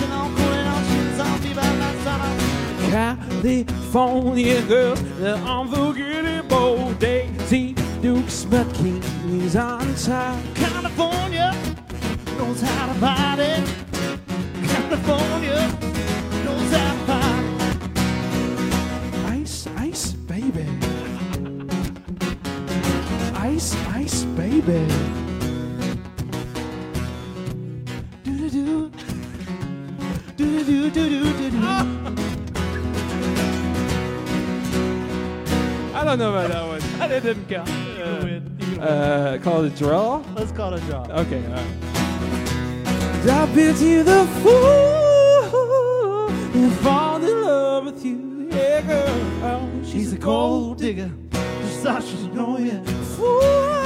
California girl, the unforgettable Daisy Dukes, but King's on top. California knows how to party. California knows how to party. Ice, ice, baby. Ice, ice, baby. Do-do-do. Do-do-do-do-do-do. I don't know about that one. [LAUGHS] That didn't count. Uh, call it a draw? Let's call it a draw. Okay, all right. I pity the fool who in love with you. Yeah, girl. She's a gold digger. Just thought she should know you. Fool,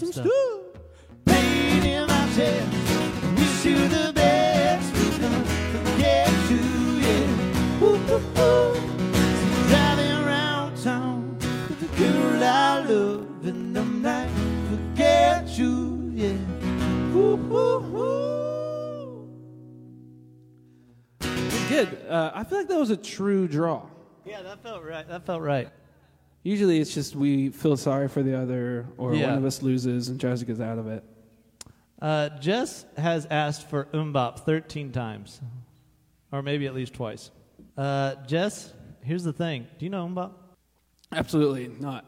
Ain't that some stuff? Pain in my chest. Wish you the best. We don't forget you, yeah. Ooh, ooh, ooh. Driving around town with the girl I love, and I'm not forget you, yeah. Ooh, ooh, ooh. Good. Uh, I feel like that was a true draw. Yeah, that felt right. That felt right. Usually it's just we feel sorry for the other, or Yeah. one of us loses and tries to get out of it. Uh, Jess has asked for MMMBop 13 times, or maybe at least twice. Uh, Jess, here's the thing. Do you know MMMBop? Absolutely not.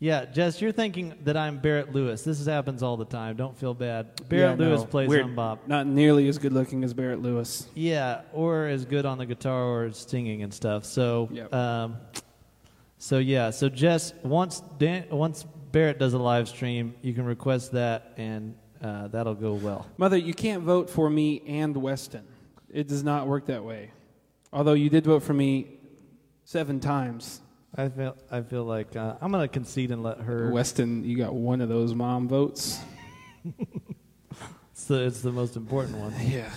Yeah, Jess, you're thinking that I'm Barrett Lewis. This happens all the time. Don't feel bad. Barrett Yeah, Lewis no. plays We're MMMBop. Not nearly as good looking as Barrett Lewis. Yeah, or as good on the guitar or singing and stuff. So, Yep. um, so yeah. So Jess, once Dan, once Barrett does a live stream, you can request that, and uh, that'll go well. Mother, you can't vote for me and Weston. It does not work that way. Although you did vote for me seven times. I feel I feel like uh, I'm gonna concede and let her. Weston, you got one of those mom votes. [LAUGHS] It's the, it's the most important one. [LAUGHS] Yeah.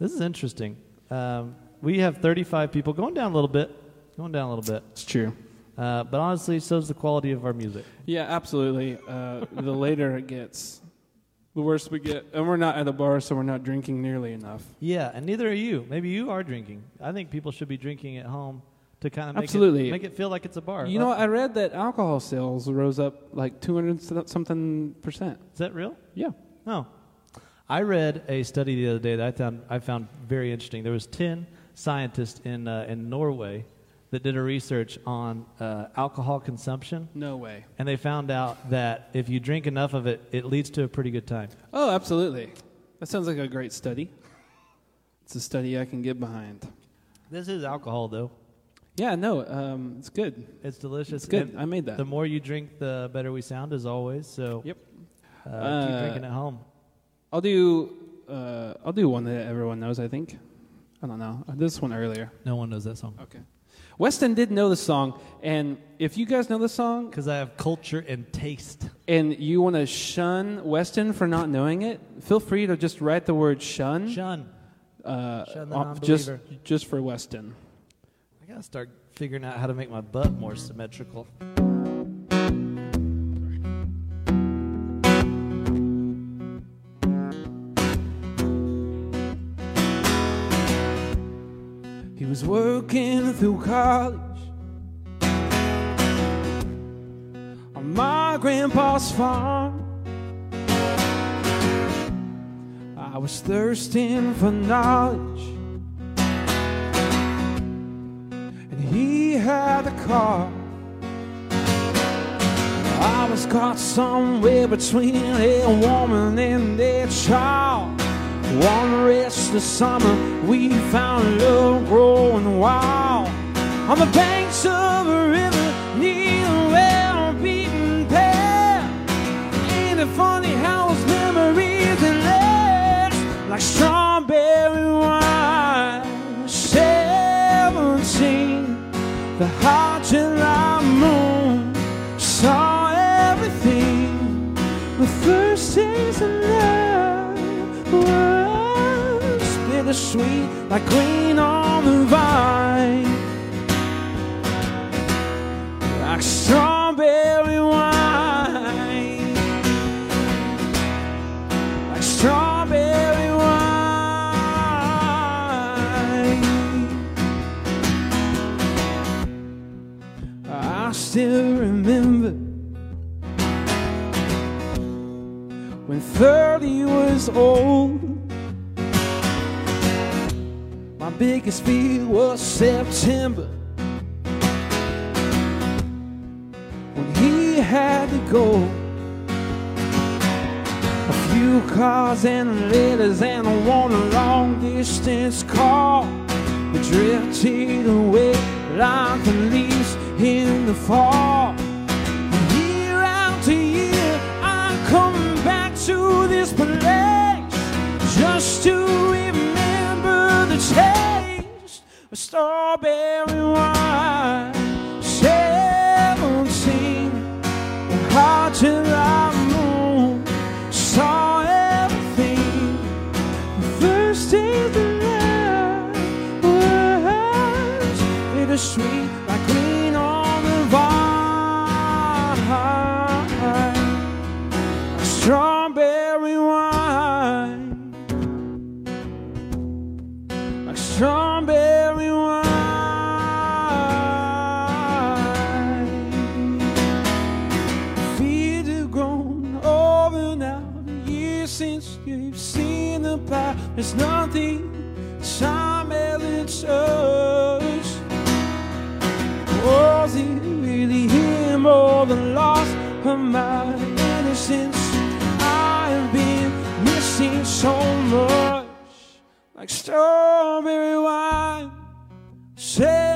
This is interesting. Um, we have 35 people going down a little bit, going down a little bit. It's true. Uh, but honestly, so so's the quality of our music. Yeah, absolutely. Uh, the later it gets, the worse we get. And we're not at a bar, so we're not drinking nearly enough. Yeah, and neither are you. Maybe you are drinking. I think people should be drinking at home to kind of make Absolutely. it make it feel like it's a bar. You know. I read that alcohol sales rose up like 200 something percent. is that real? Yeah. No. I read a study the other day that I found I found very interesting. There was ten scientists in uh, in Norway that did a research on uh, alcohol consumption, No way. and they found out that if you drink enough of it, it leads to a pretty good time. Oh, absolutely. That sounds like a great study. It's a study I can get behind. This is alcohol, though. Yeah, no, um, it's good. It's delicious. It's good. And I made that. The more you drink, the better we sound, as always. So, Yep. uh, Uh, keep drinking at home. I'll do. Uh, I'll do one that everyone knows. I think. I don't know. Uh, This one earlier. No one knows that song Okay. Weston did know the song, and if you guys know the song because I have culture and taste. and you want to shun Weston for not knowing it, feel free to just write the word "shun." Shun. uh, Shun the just non-believer. just for Weston. I gotta start figuring out how to make my butt more symmetrical. Working through college on my grandpa's farm. I was thirsting for knowledge, and he had a car. I was caught somewhere between a woman and a child. One restless summer, we found love growing wild on the banks of a river near a well-beaten path. Ain't it funny how those memories last like strawberry wine? Seventeen, the hot was bittersweet, like green on the vine, like strawberry wine, like strawberry wine. I still remember when 30 was old. Biggest fear was September when he had to go. A few cars and letters and a one long distance call. Drifted away like the leaves in the fall. Year after year, I come back to this place just to remember the of strawberry wine. Seventeen, the hot July moon saw everything. The first days of love was bittersweet, like green on the vine, like There's nothing time hasn't touched. Was it really him or the loss of my innocence? I've been missing so much, like strawberry wine. Seventeen,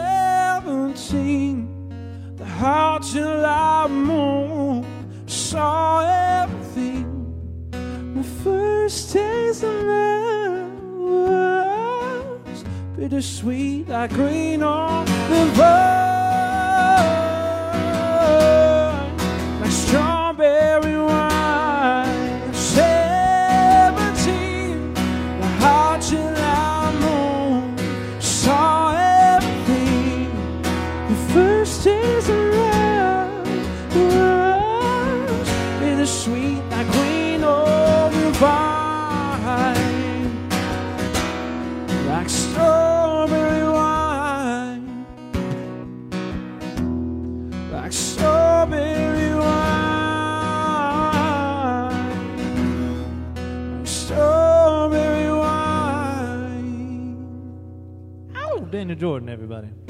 the hot July moon saw everything. The first taste of love was bittersweet, like green on the vine,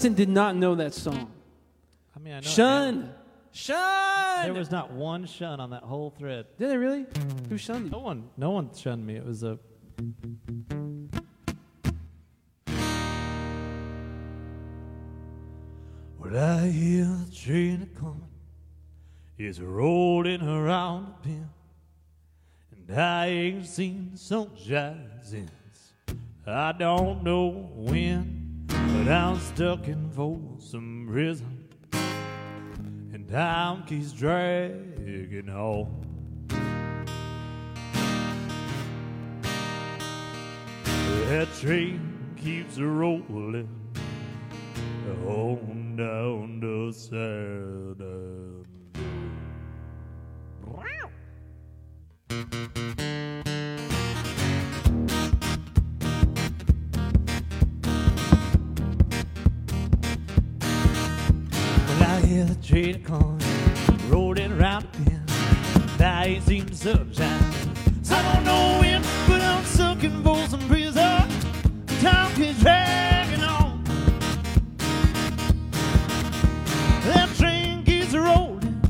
everybody. Did not know that song. I mean, I know. Shun. Shun. There was not one shun on that whole thread. Did they really? Who shunned you? No one, no one shunned me. It was a. Well, I hear the train a coming. It's rolling around the bend. And I ain't seen the sunshine since. I don't know when, but I'm stuck in Folsom Prison. And time keeps dragging on. That train keeps rolling on down the Southern Well, I hear the train coming, rolling around the. And ain't seen the sunshine. So I don't know when, but I'm stuck in Folsom Prison. Time keeps dragging on. That train keeps rolling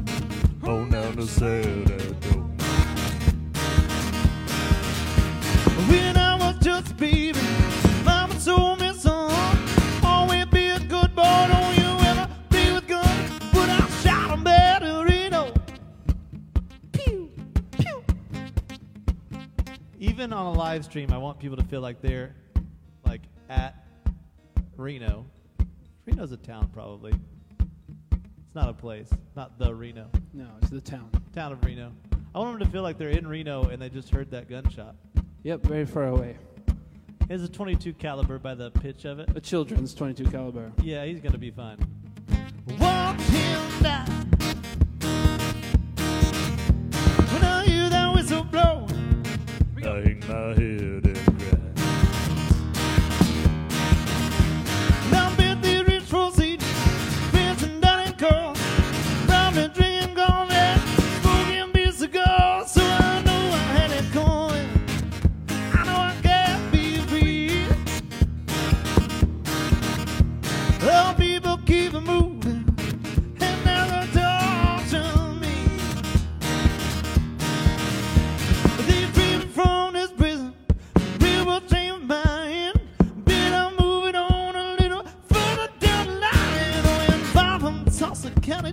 on down the Southern Door. When I was just a baby, Even on a live stream, I want people to feel like they're like at Reno. Reno's a town, probably. It's not a place, not the Reno. No, it's the town. Town of Reno. I want them to feel like they're in Reno and they just heard that gunshot. Yep, very far away. It's a 22 caliber by the pitch of it. A children's 22 caliber. Yeah, he's gonna be fine. Watch him die. When I hear that whistle blow, I hang my head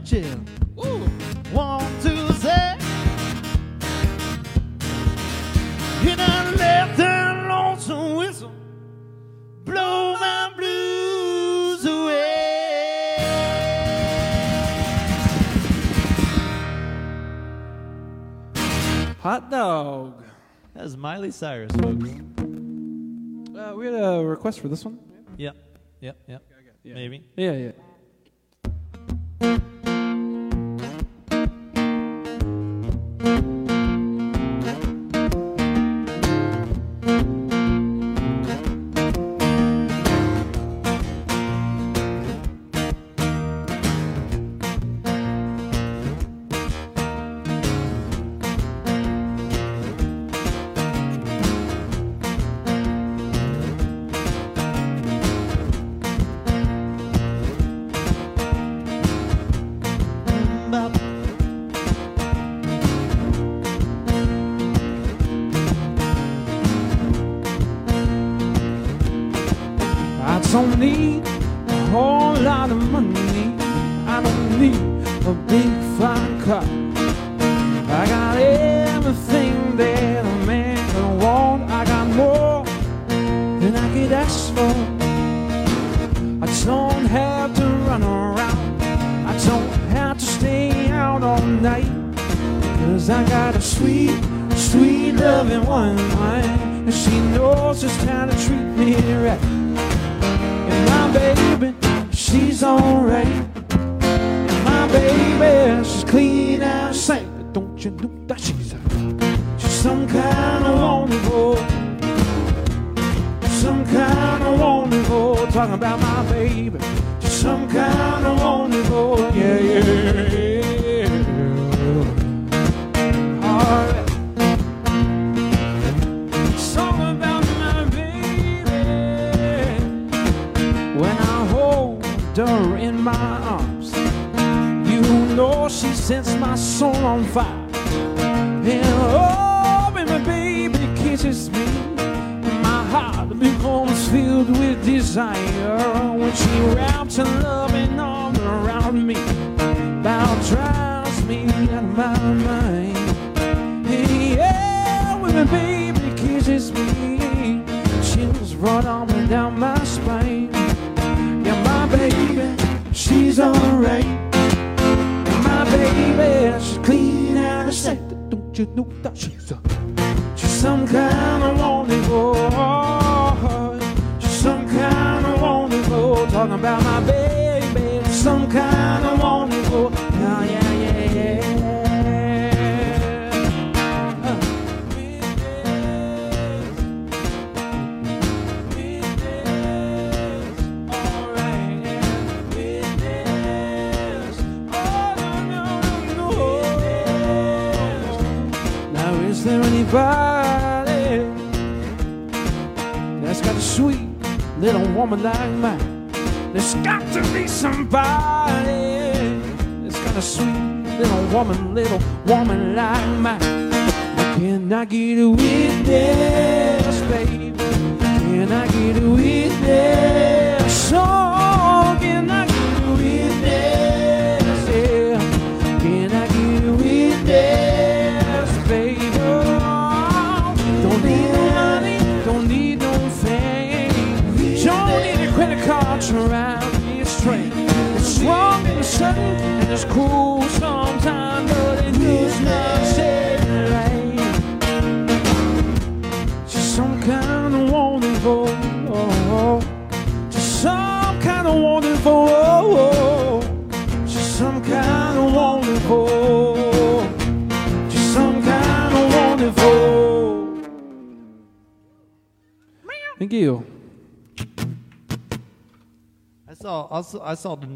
Jail. Ooh, one, two, say. And I left that lonesome whistle blow my blues away. Hot dog. That is Miley Cyrus, folks. Uh, we had a request for this one. Yeah, yeah. Yeah. Maybe. Yeah, yeah.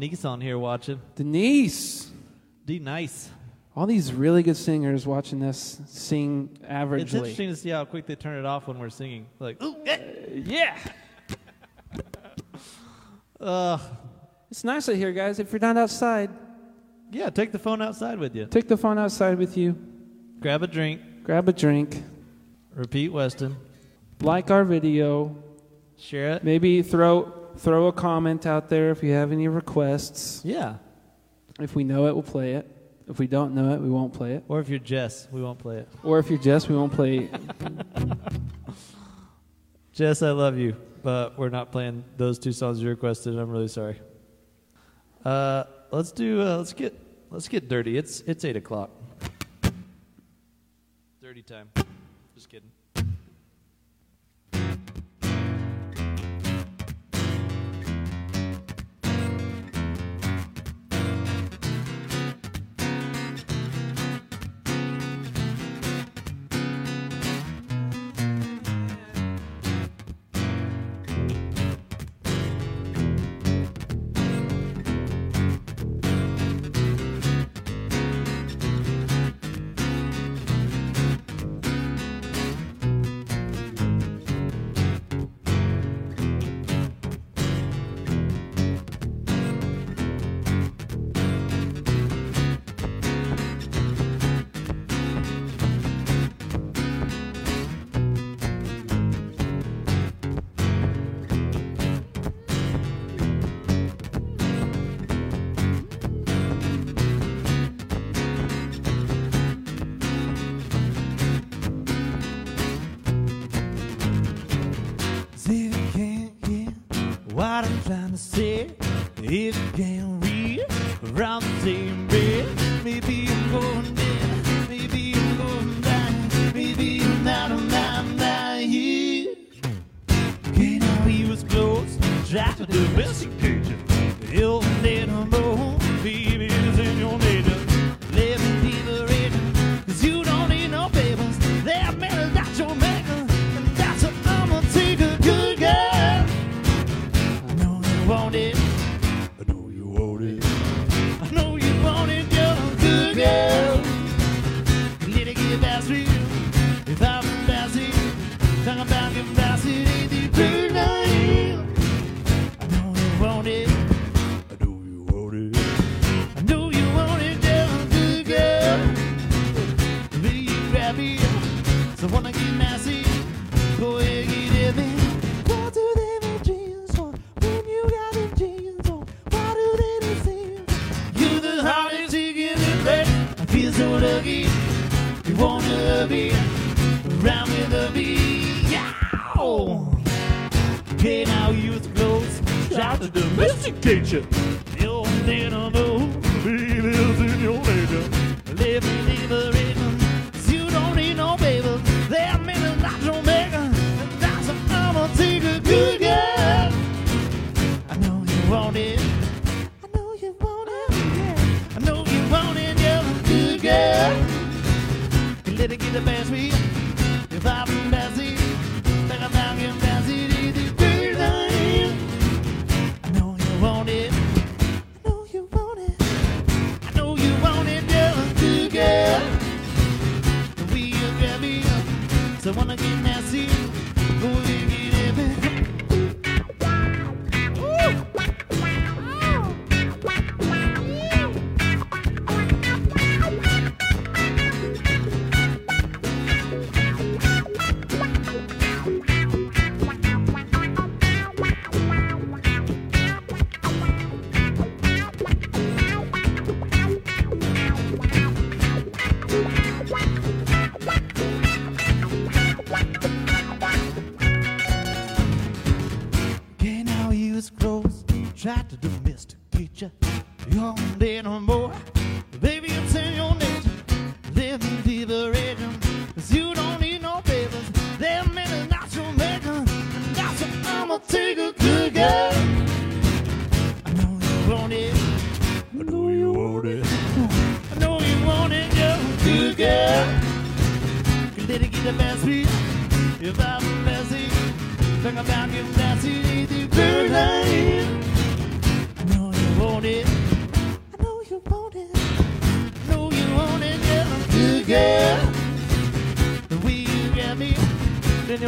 Denise on here watching. Denise. D nice. All these really good singers watching this sing Average. It's interesting to see how quick they turn it off when we're singing. Like, ooh, eh. uh, yeah. [LAUGHS] uh, it's nice out here, guys. If you're not outside, yeah, take the phone outside with you. Take the phone outside with you. Grab a drink. Grab a drink. Repeat Weston. Like our video. Share it. Maybe throw throw a comment out there if you have any requests. Yeah. If we know it, we'll play it. If we don't know it, we won't play it. Or if you're Jess, we won't play it. Or if you're Jess, we won't play it. [LAUGHS] Jess, I love you, but we're not playing those two songs you requested. I'm really sorry. Uh, let's do. Uh, let's get. Let's get dirty. It's it's eight o'clock. Dirty time. Just kidding.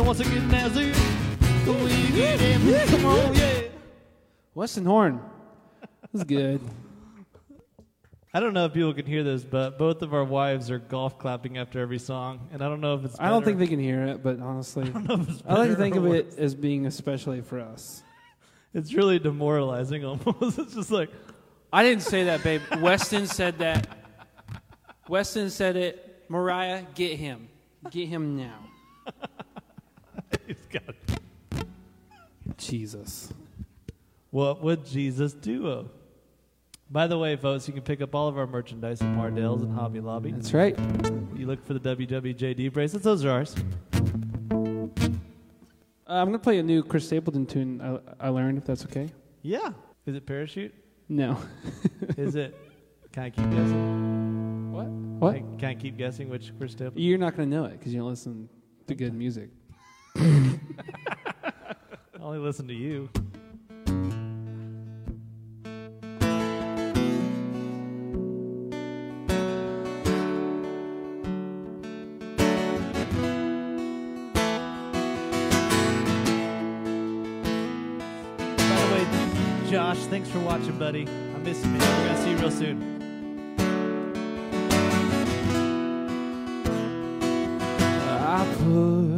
You get me, come on, yeah. Weston Horn. That's good. I don't know if people can hear this, but both of our wives are golf clapping after every song, and I don't know if it's. I don't think they can hear it, but honestly, [LAUGHS] I don't know if it's I like to think or of it as being especially for us. It's really demoralizing almost. [LAUGHS] it's just like I didn't say that, babe. Weston said that. Weston said it. Mariah, get him. Get him now. He's [LAUGHS] got. Jesus. What would Jesus do? By the way, folks, you can pick up all of our merchandise at Mardel's and Hobby Lobby. That's right. You look for the WWJD bracelets; those are ours. Uh, I'm gonna play a new Chris Stapleton tune. I, I learned, if that's okay. Yeah. Is it parachute? No. [LAUGHS] Is it? Can I keep guessing? What? What? Can, can I keep guessing which Chris Stapleton? You're not gonna know it because you don't listen to good music. I [LAUGHS] only listen to you. Josh, thanks for watching, buddy. I miss you, man. We're gonna see you real soon. I put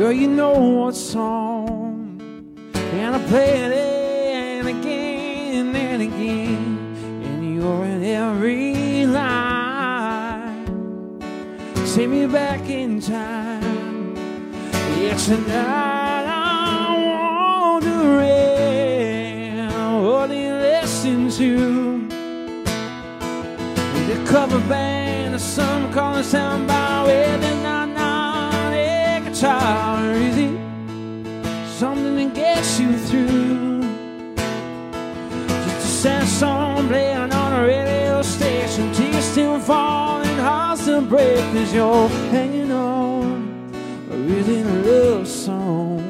Girl, you know what song. And I play it again and again. And you're in every line. Take me back in time. Yeah, tonight I'm wondering what you listen to. The cover band of some calling sound by as you're hanging on. It a love song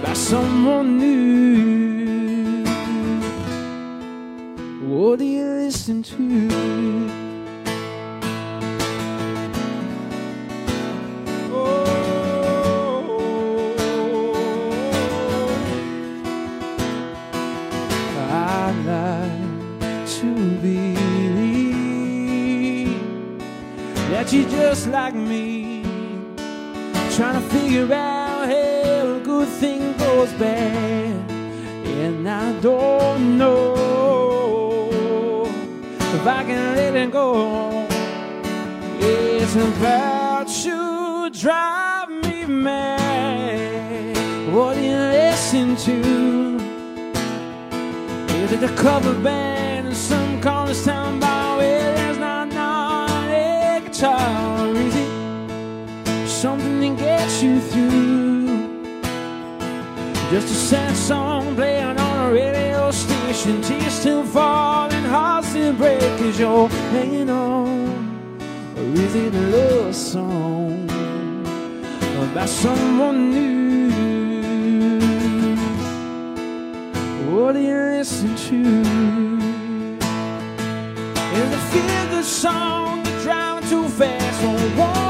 about someone new? What do you listen to? Just like me, trying to figure out how a good thing goes bad. And I don't know if I can let it go. It's about you drive me mad. What do you listen to? Is it the cover band some college town bar something that gets you through? Just a sad song playing on a radio station. Tears still falling, hearts still break as you're hanging on. Or is it a love song about someone new? What do you listen to? Is a feel good song you're driving too fast? Or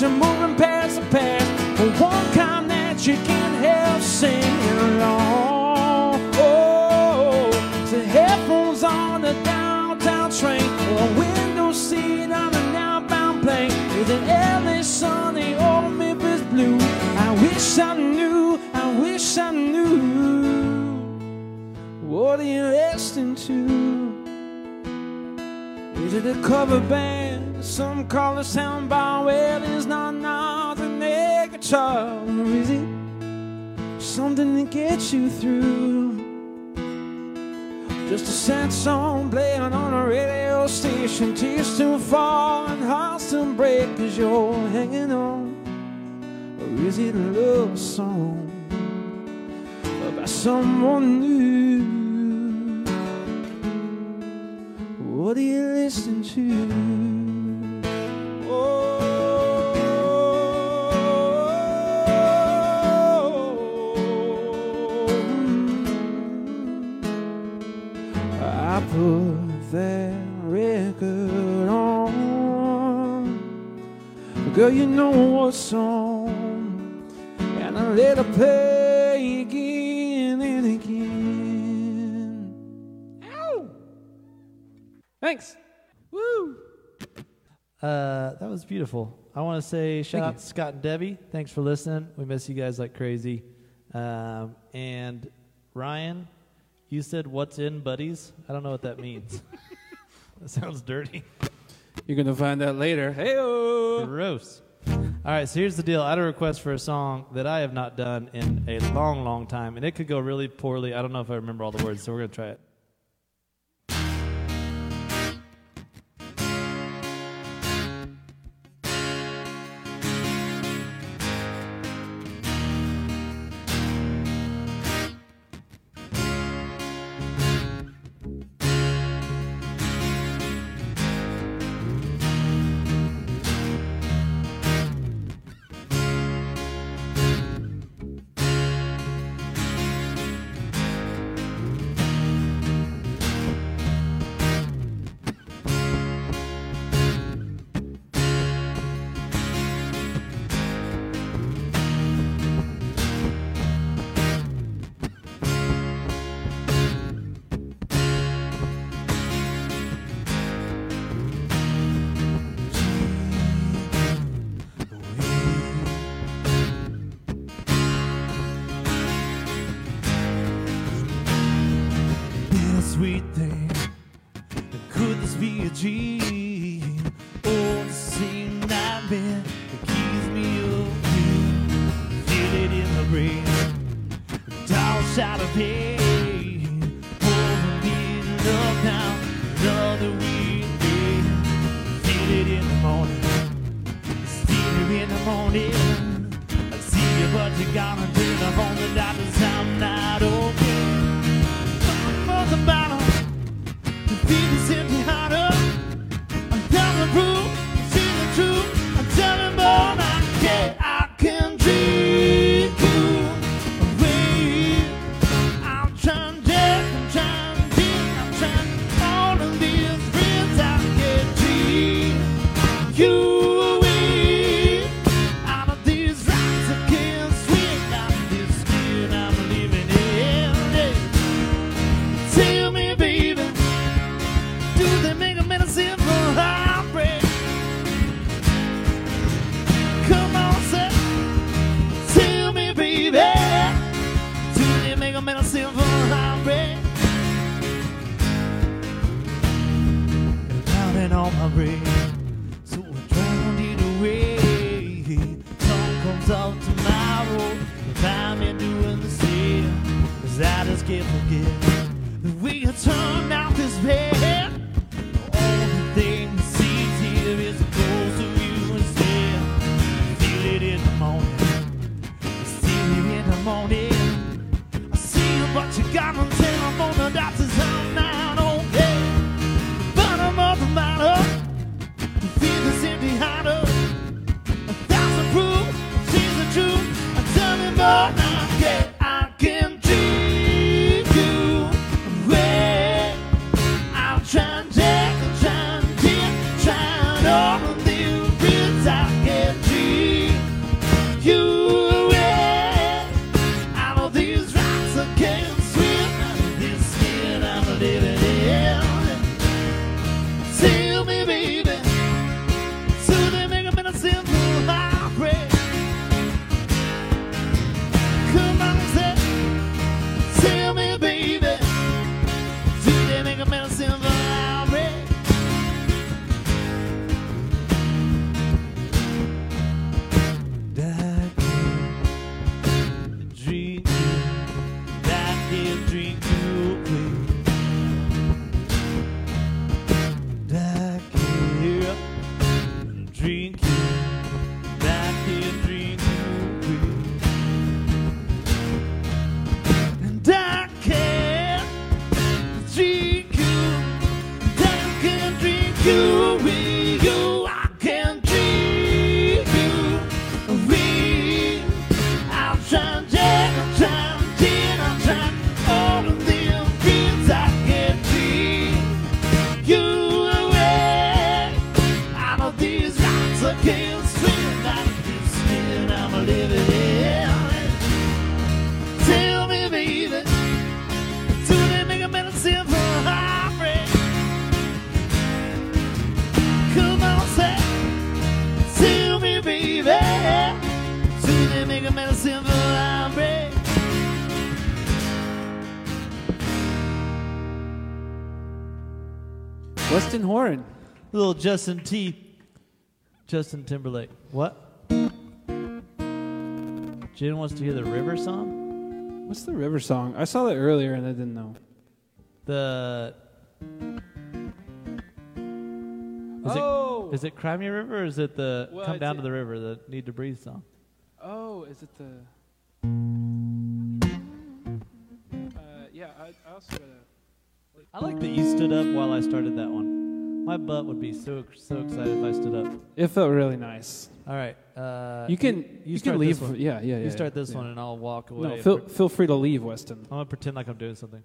you moving past the past? Or one kind that you can't help singing along? Oh, oh, the headphones on the downtown train, or a window seat on an outbound plane with an LA sunny old Memphis blue. I wish I knew, I wish I knew. What are you listening to? Is it a cover band? Some call college town bar where there's not nothing a guitar? Or is it something that gets you through? Just a sad song playing on a radio station. Tears still fall and hearts still break as you're hanging on. Or is it a love song about someone new? What do you listen to? Oh, I put that record on. Girl, you know what's on. And I let her play again and again. Thanks. Uh, that was beautiful. I want to say shout Thank out to Scott and Debbie. Thanks for listening. We miss you guys like crazy. Um, and Ryan, you said "What's in, buddies"? I don't know what that means. [LAUGHS] that sounds dirty. You're gonna find out later. Hey Gross. All right, so here's the deal. I had a request for a song that I have not done in a long, long time, and it could go really poorly. I don't know if I remember all the words, so we're gonna try it. little Justin T. Justin Timberlake. What? Jen wants to hear the river song. What's the river song? I saw that earlier and I didn't know. The is oh, it, is it "Cry Me River" or is it the well, "Come Down to the River" the "Need to Breathe" song? Oh, is it the? Uh, yeah, I, I also. Gotta, I like that you stood up while I started that one. My butt would be so so excited if I stood up. It felt really nice. All right. Uh, you can you, you, you can leave. Yeah, yeah, yeah. You start this yeah. one and I'll walk away. No, feel, feel free to leave, Weston. I'm gonna pretend like I'm doing something.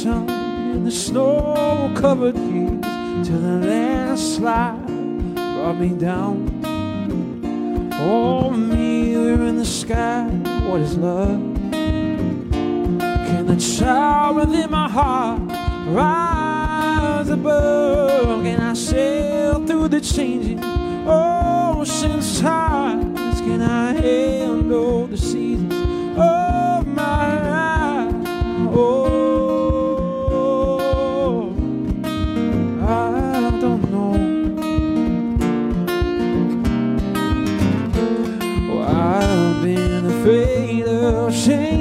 Song. gente.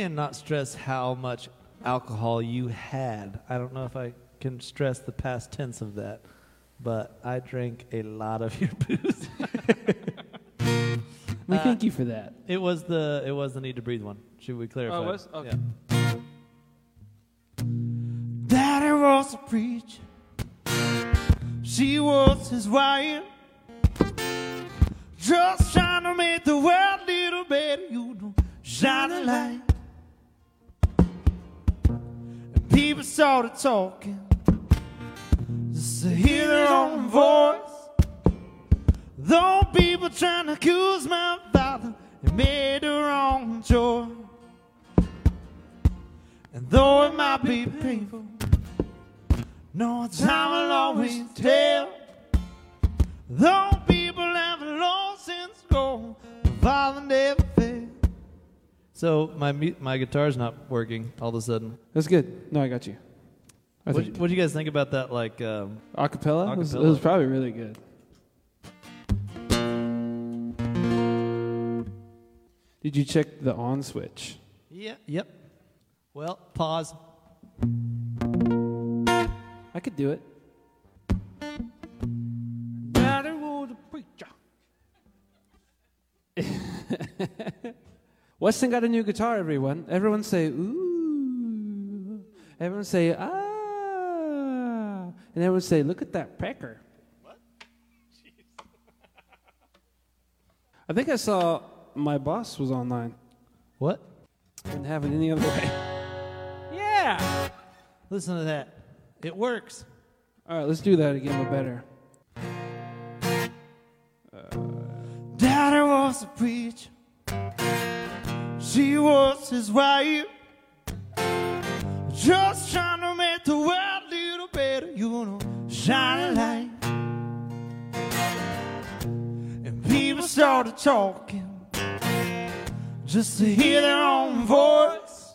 Cannot stress how much alcohol you had. I don't know if I can stress the past tense of that, but I drank a lot of [LAUGHS] your booze. We Uh, thank you for that. it was the it was the need to breathe one. Should we clarify? Oh, it was? Okay. Yeah. Daddy was a preacher. She was his wife. Just trying to make the world a little better. You know, shine a light. People started talking just to hear their own voice. Though people trying to accuse my father, he made the wrong choice. And though it might be painful, no time will always tell. Though people have lost since go, the father never failed. So my mu- my guitar's not working all of a sudden. That's good. No, I got you. I What think do you guys think about that? Like, um, acapella. It was, it Acapella. was probably really good. Did you check the on switch? yeah, yep. Well, pause. I could do it. Daddy was a preacher. [LAUGHS] Weston got a new guitar, everyone. Everyone say, ooh. Everyone say, ah. And everyone say, look at that pecker. What? I think I saw my boss was online. What? Didn't have it any other way. Yeah. Listen to that. It works. All right, let's do that again, but better. Daddy was a preacher. She was his wife. Just trying to make the world a little better, you know, shine a light. And people started talking just to hear their own voice.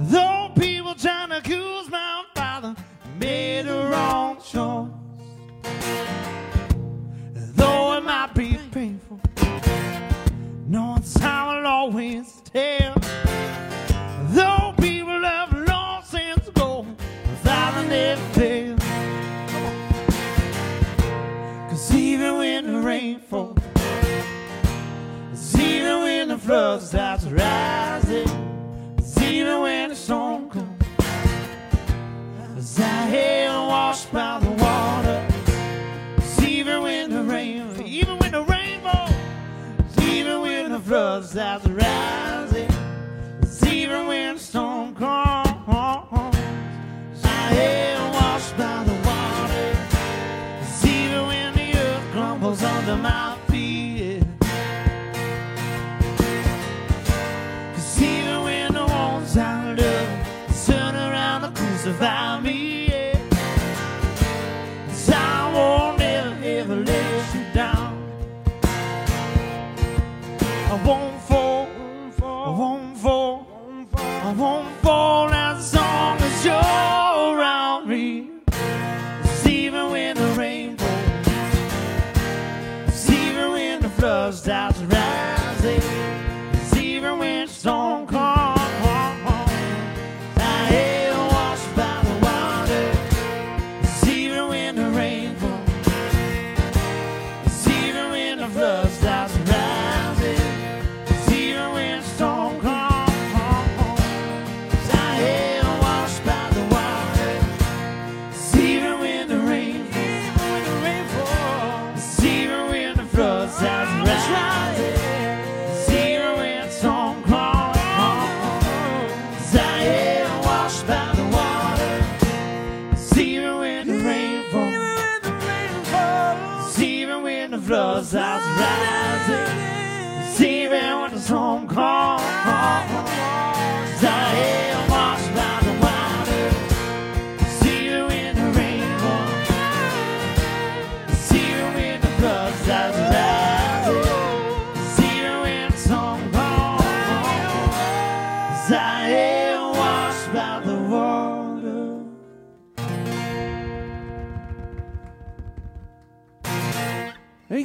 Though people trying to accuse my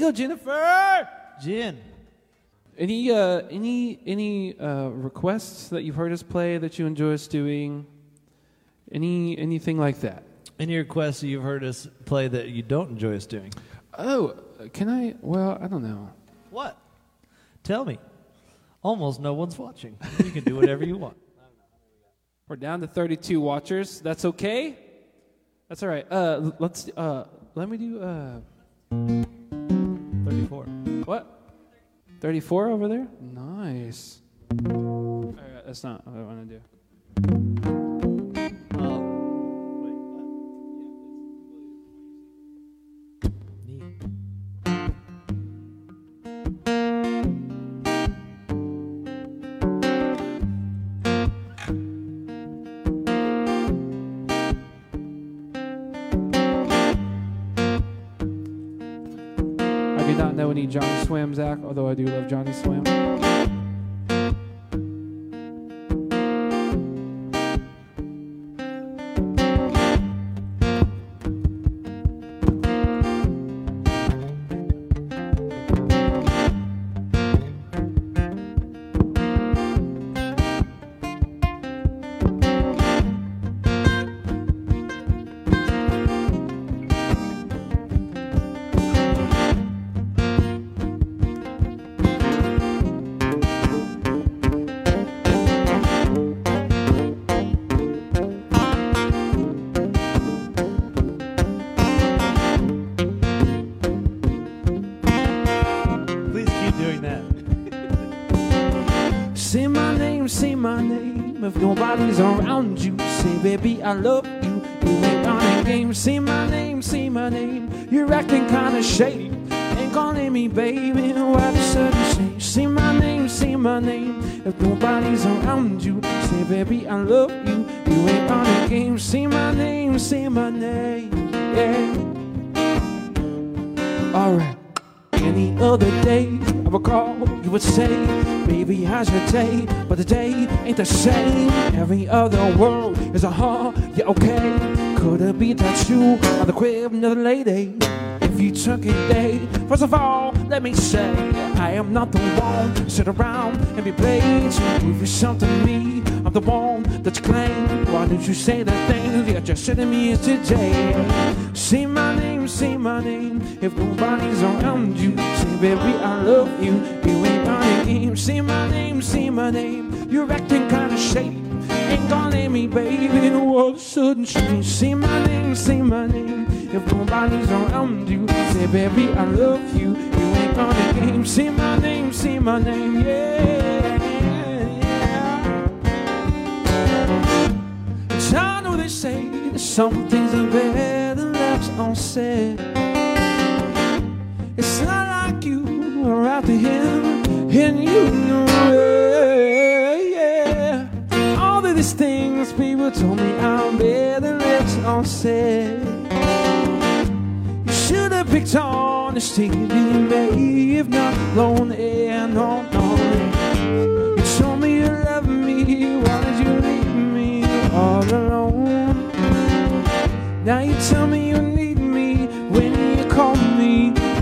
go, Jennifer. Jen. Any uh, any any uh, requests that you've heard us play that you enjoy us doing? Any anything like that? Any requests that you've heard us play that you don't enjoy us doing? Oh, can I? Well, I don't know. What? Tell me. Almost no one's watching. You can do whatever you want. We're down to 32 watchers. That's okay. That's all right. Uh, let's. Uh, let me do. Uh, 34. What? 34 over there. Nice. Right, that's not what I want to do. Swim, Zach. Although I do love Johnny Swim. Doing that. Say my name, say my name. If nobody's around you, say, baby, I love you. You ain't running games. Say my name, say my name. You're acting kinda shady. Ain't calling me baby. Why the sudden change? Say my name, say my name. If nobody's around you, say, baby, I love you. You ain't running games. Say my name, say my name. Yeah. Alright. Other day, I would call, you would say, Baby, how's your day? But the day ain't the same. Every other word is a huh, yeah, okay. Could it be that you are the crib, another lady? If you took it day, first of all, let me say, I am not the one to sit around and be played prove you something to me. I'm the one that's claimed. Why don't you say the thing that just said to me yesterday? Say my name, say my name. If nobody's around you, say baby I love you. You ain't running game. Say my name, say my name. You're acting kinda shady. Ain't gonna let me, baby. The world sudden change. Say my name, say my name. If nobody's around you, say baby I love you. You ain't running game. Say my name, say my name. Yeah. I know they say some things are better left unsaid. It's not like you are out to him, and you know it. Yeah. All of these things people told me I'm better left unsaid. You should have picked on the honesty, you may have not blown and no. You told me you love me, why did you leave me all alone? Now you tell me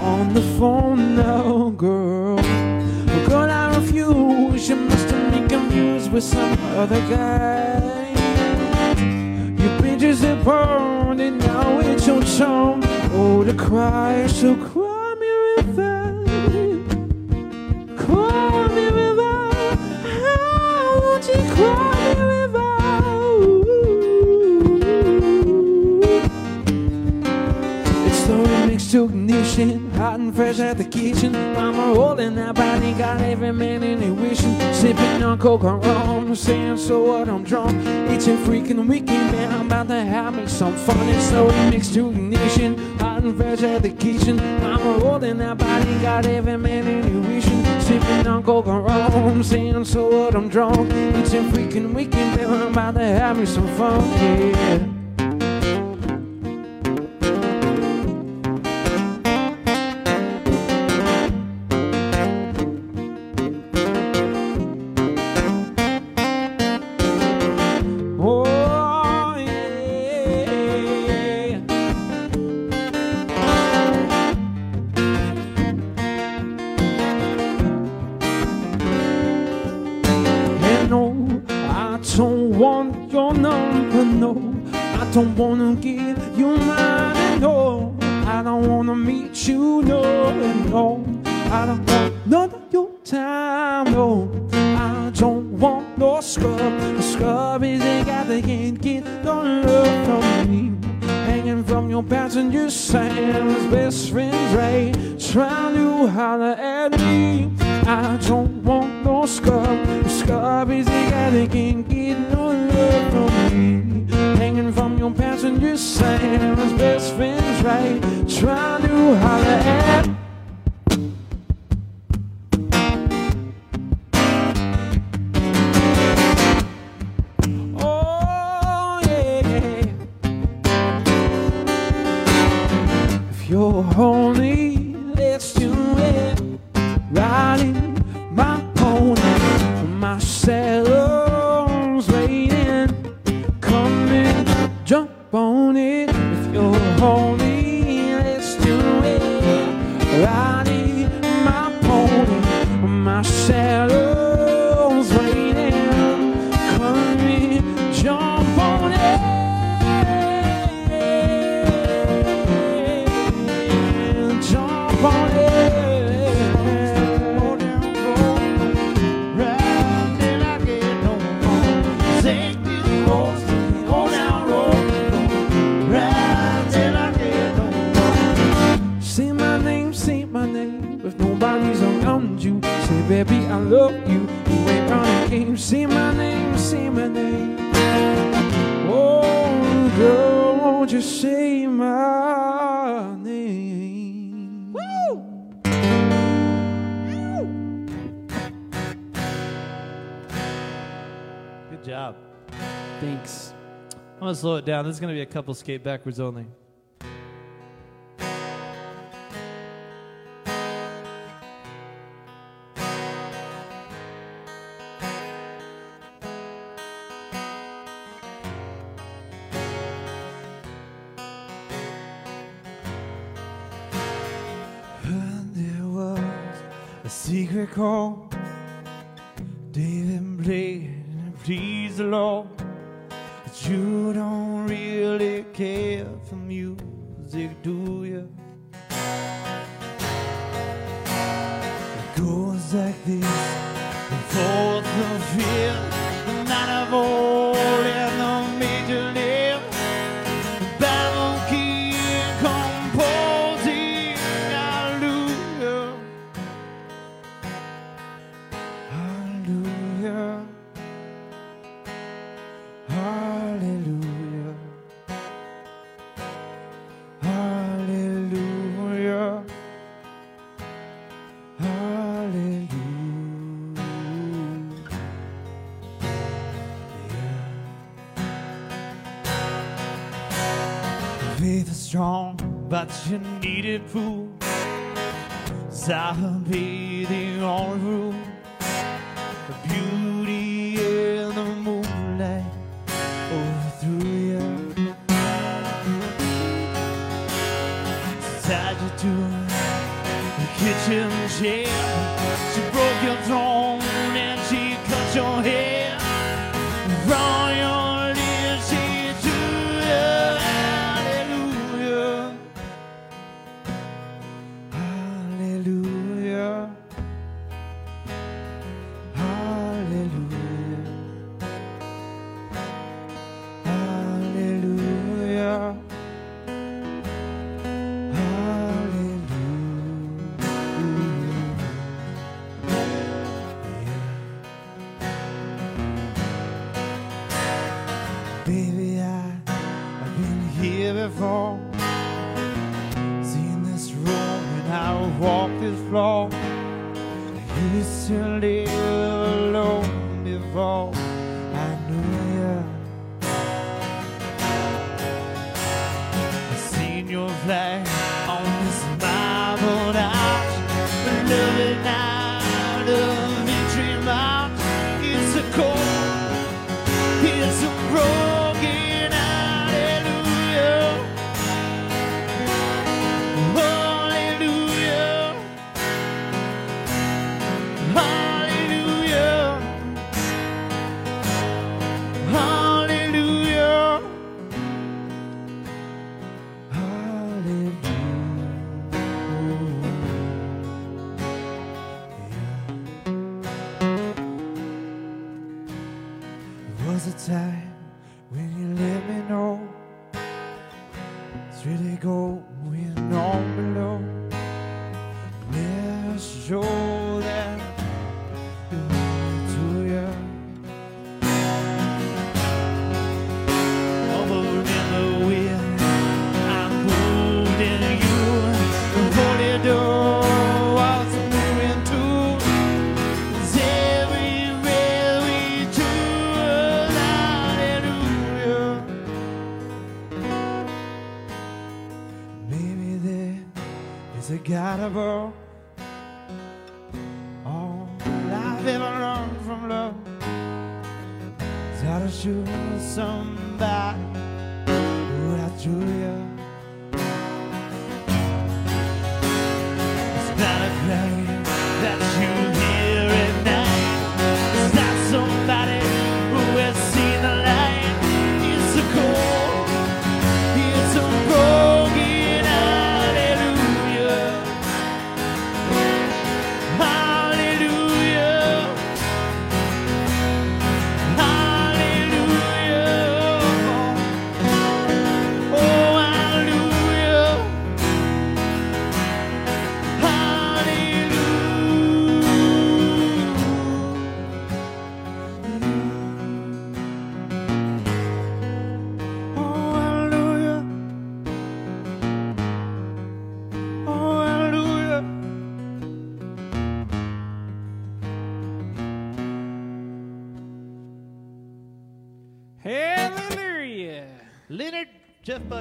on the phone now, girl. Well, girl, I refuse. You must have been confused with some other guy. Your pictures are burned, and now it's your turn. Oh, to cry, so cry me river. Cry me river. How won't you cry me river? Ooh. It slowly makes ignition hot and fresh at the kitchen. Mama holding that body, got every man in it wishing. Sipping on coke and rum, saying so what I'm drunk. It's a freaking weekend, man. I'm about to have me some fun. It's slowly mixed to ignition, hot and fresh at the kitchen. Mama holding that body, got every man in it wishing. Sipping on coke and rum, saying so what I'm drunk. It's a freaking weekend, man. I'm about to have me some fun, yeah. My slow it down. This is gonna be a couple skate backwards only. You needed proof. So really going on below.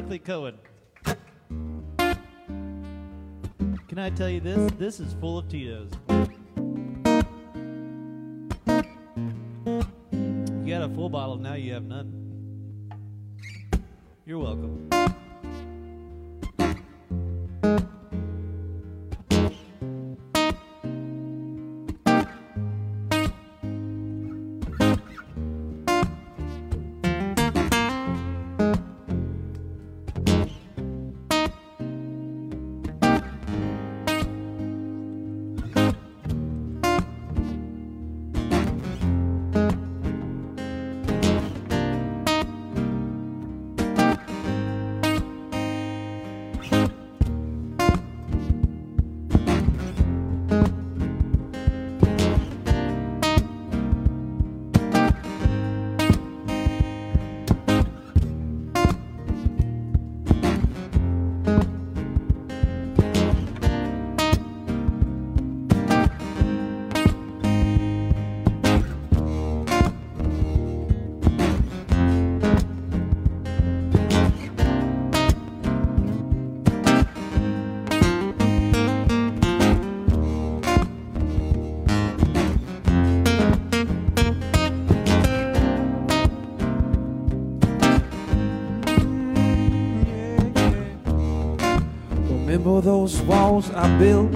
Buckley Cohen. Can I tell you this? This is full of Tito's. You got a full bottle, now you have none. You're welcome. Those walls I built?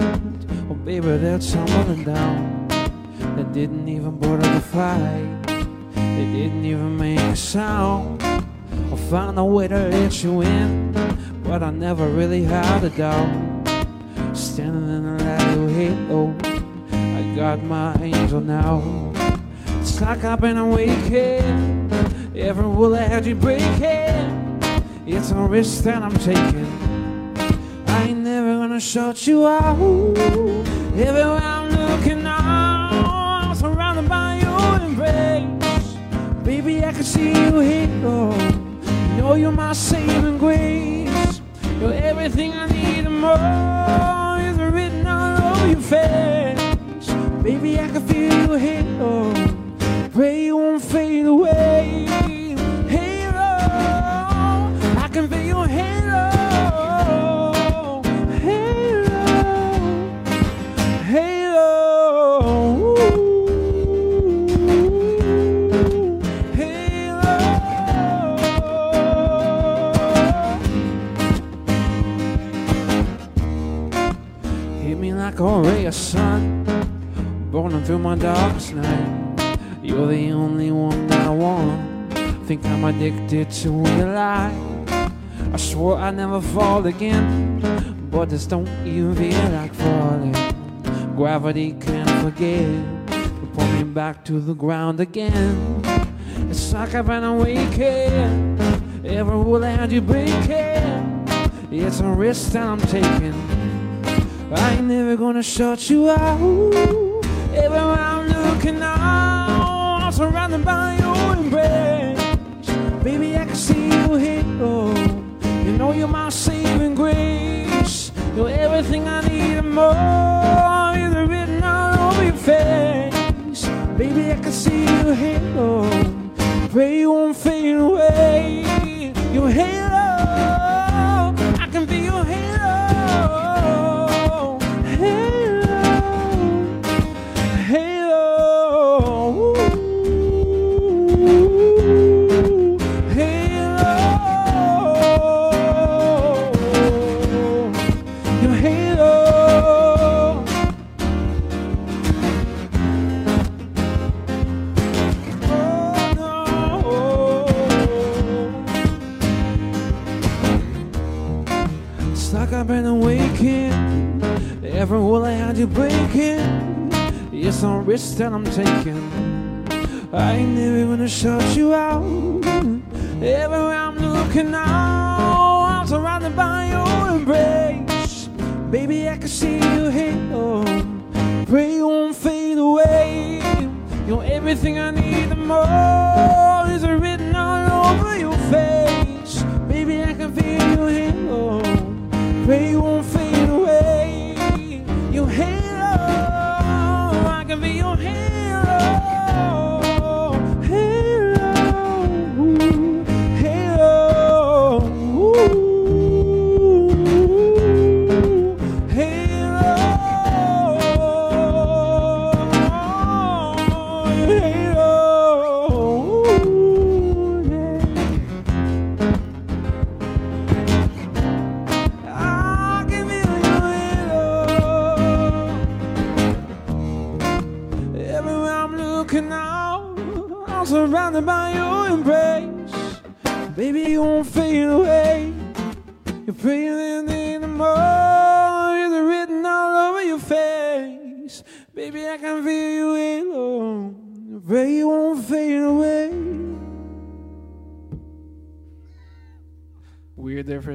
Oh, baby, they're tumbling down. They didn't even bother to fight. They didn't even make a sound. I found a way to let you in, but I never really had a doubt. Standing in light of halo, I got my angel now. It's like I've been awakened. Every will I had you breaking. It's a risk that I'm taking. Gonna shut you out. Everywhere I'm looking now, I'm surrounded by your embrace. Baby, I can see you here. No know you're my saving grace. You're everything I need and more. Is written all over your face. Baby, I can feel your halo. Pray you won't fade away. Think I'm addicted to your light. I swore I'd never fall again, but this don't even feel like falling. Gravity can't forget. You pull me back to the ground again. It's like I've been awakened. Every rule had you breaking. It's a risk that I'm taking. I ain't never gonna shut you out. Everywhere I'm looking now, I'm surrounded by your embrace. Baby, I can see you halo. Oh. You know you're my saving grace. You're everything I need and more. You're written all over your face. Baby, I can see you halo. Oh. Pray you won't fade away. Your halo, breaking. It's on risk that I'm taking. I never gonna shut you out. Everywhere I'm looking now, I'm surrounded by your embrace. Baby, I can see you halo. Pray you won't fade away. You're everything I need and more. Is written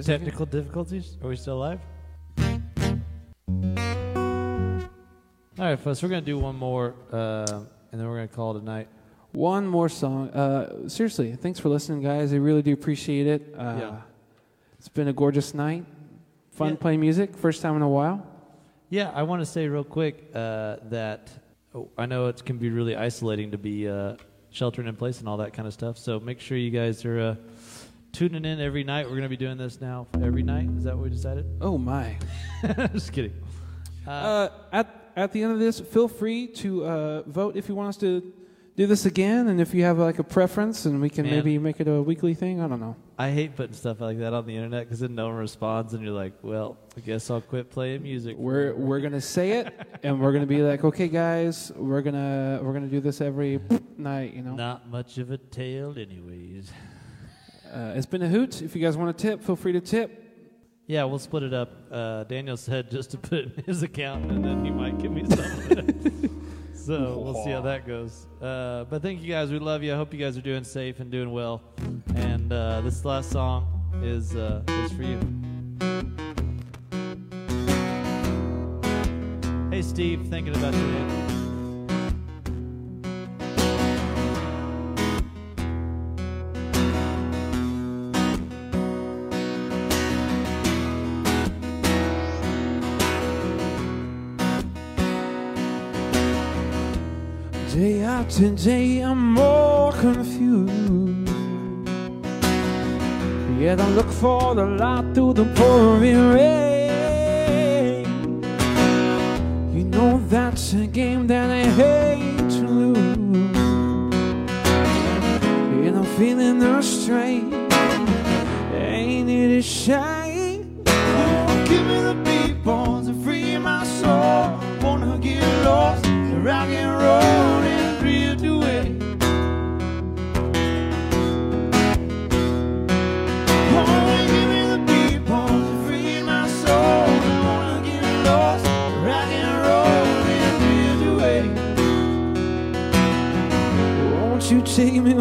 Weird there for. Technical difficulties? Are we still live? All right, folks, we're going to do one more, uh, and then we're going to call it a night. One more song. Uh, seriously, thanks for listening, guys. I really do appreciate it. Uh, Yeah. It's been a gorgeous night. Fun Yeah. playing music. First time in a while. Yeah, I want to say real quick uh, that oh, I know it can be really isolating to be uh, sheltering in place and all that kind of stuff. So make sure you guys are uh, tuning in every night. We're going to be doing this now every night. Is that what we decided? Oh, my. [LAUGHS] Just kidding. Uh, Uh, at, at the end of this, feel free to uh, vote if you want us to do this again and if you have like a preference and we can Man. maybe make it a weekly thing. I don't know. I hate putting stuff like that on the internet because then no one responds, and you're like, well, I guess I'll quit playing music. We're we're gonna say it, [LAUGHS] and we're gonna be like, okay, guys, we're gonna we're gonna do this every night. You know, Not much of a tale, anyways. [LAUGHS] uh, it's been a hoot. If you guys want to tip, feel free to tip. Yeah, we'll split it up. Uh, Daniel said just to put in his account, and then he might give me something. [LAUGHS] so we'll see how that goes. Uh, but thank you guys. We love you. I hope you guys are doing safe and doing well. And uh, this last song is uh, is for you. Hey, Steve, thinking about you. man. Today I'm more confused. Yet I look for the light through the pouring rain. You know that's a game that I hate to lose. And I'm feeling the strain. Ain't it a shame? shake me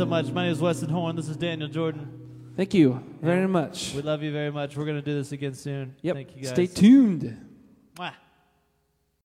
so much. My name is Weston Horn. This is Daniel Jordan. Thank you very much. We love you very much. We're going to do this again soon. Yep. Thank you guys. Stay tuned. Mwah.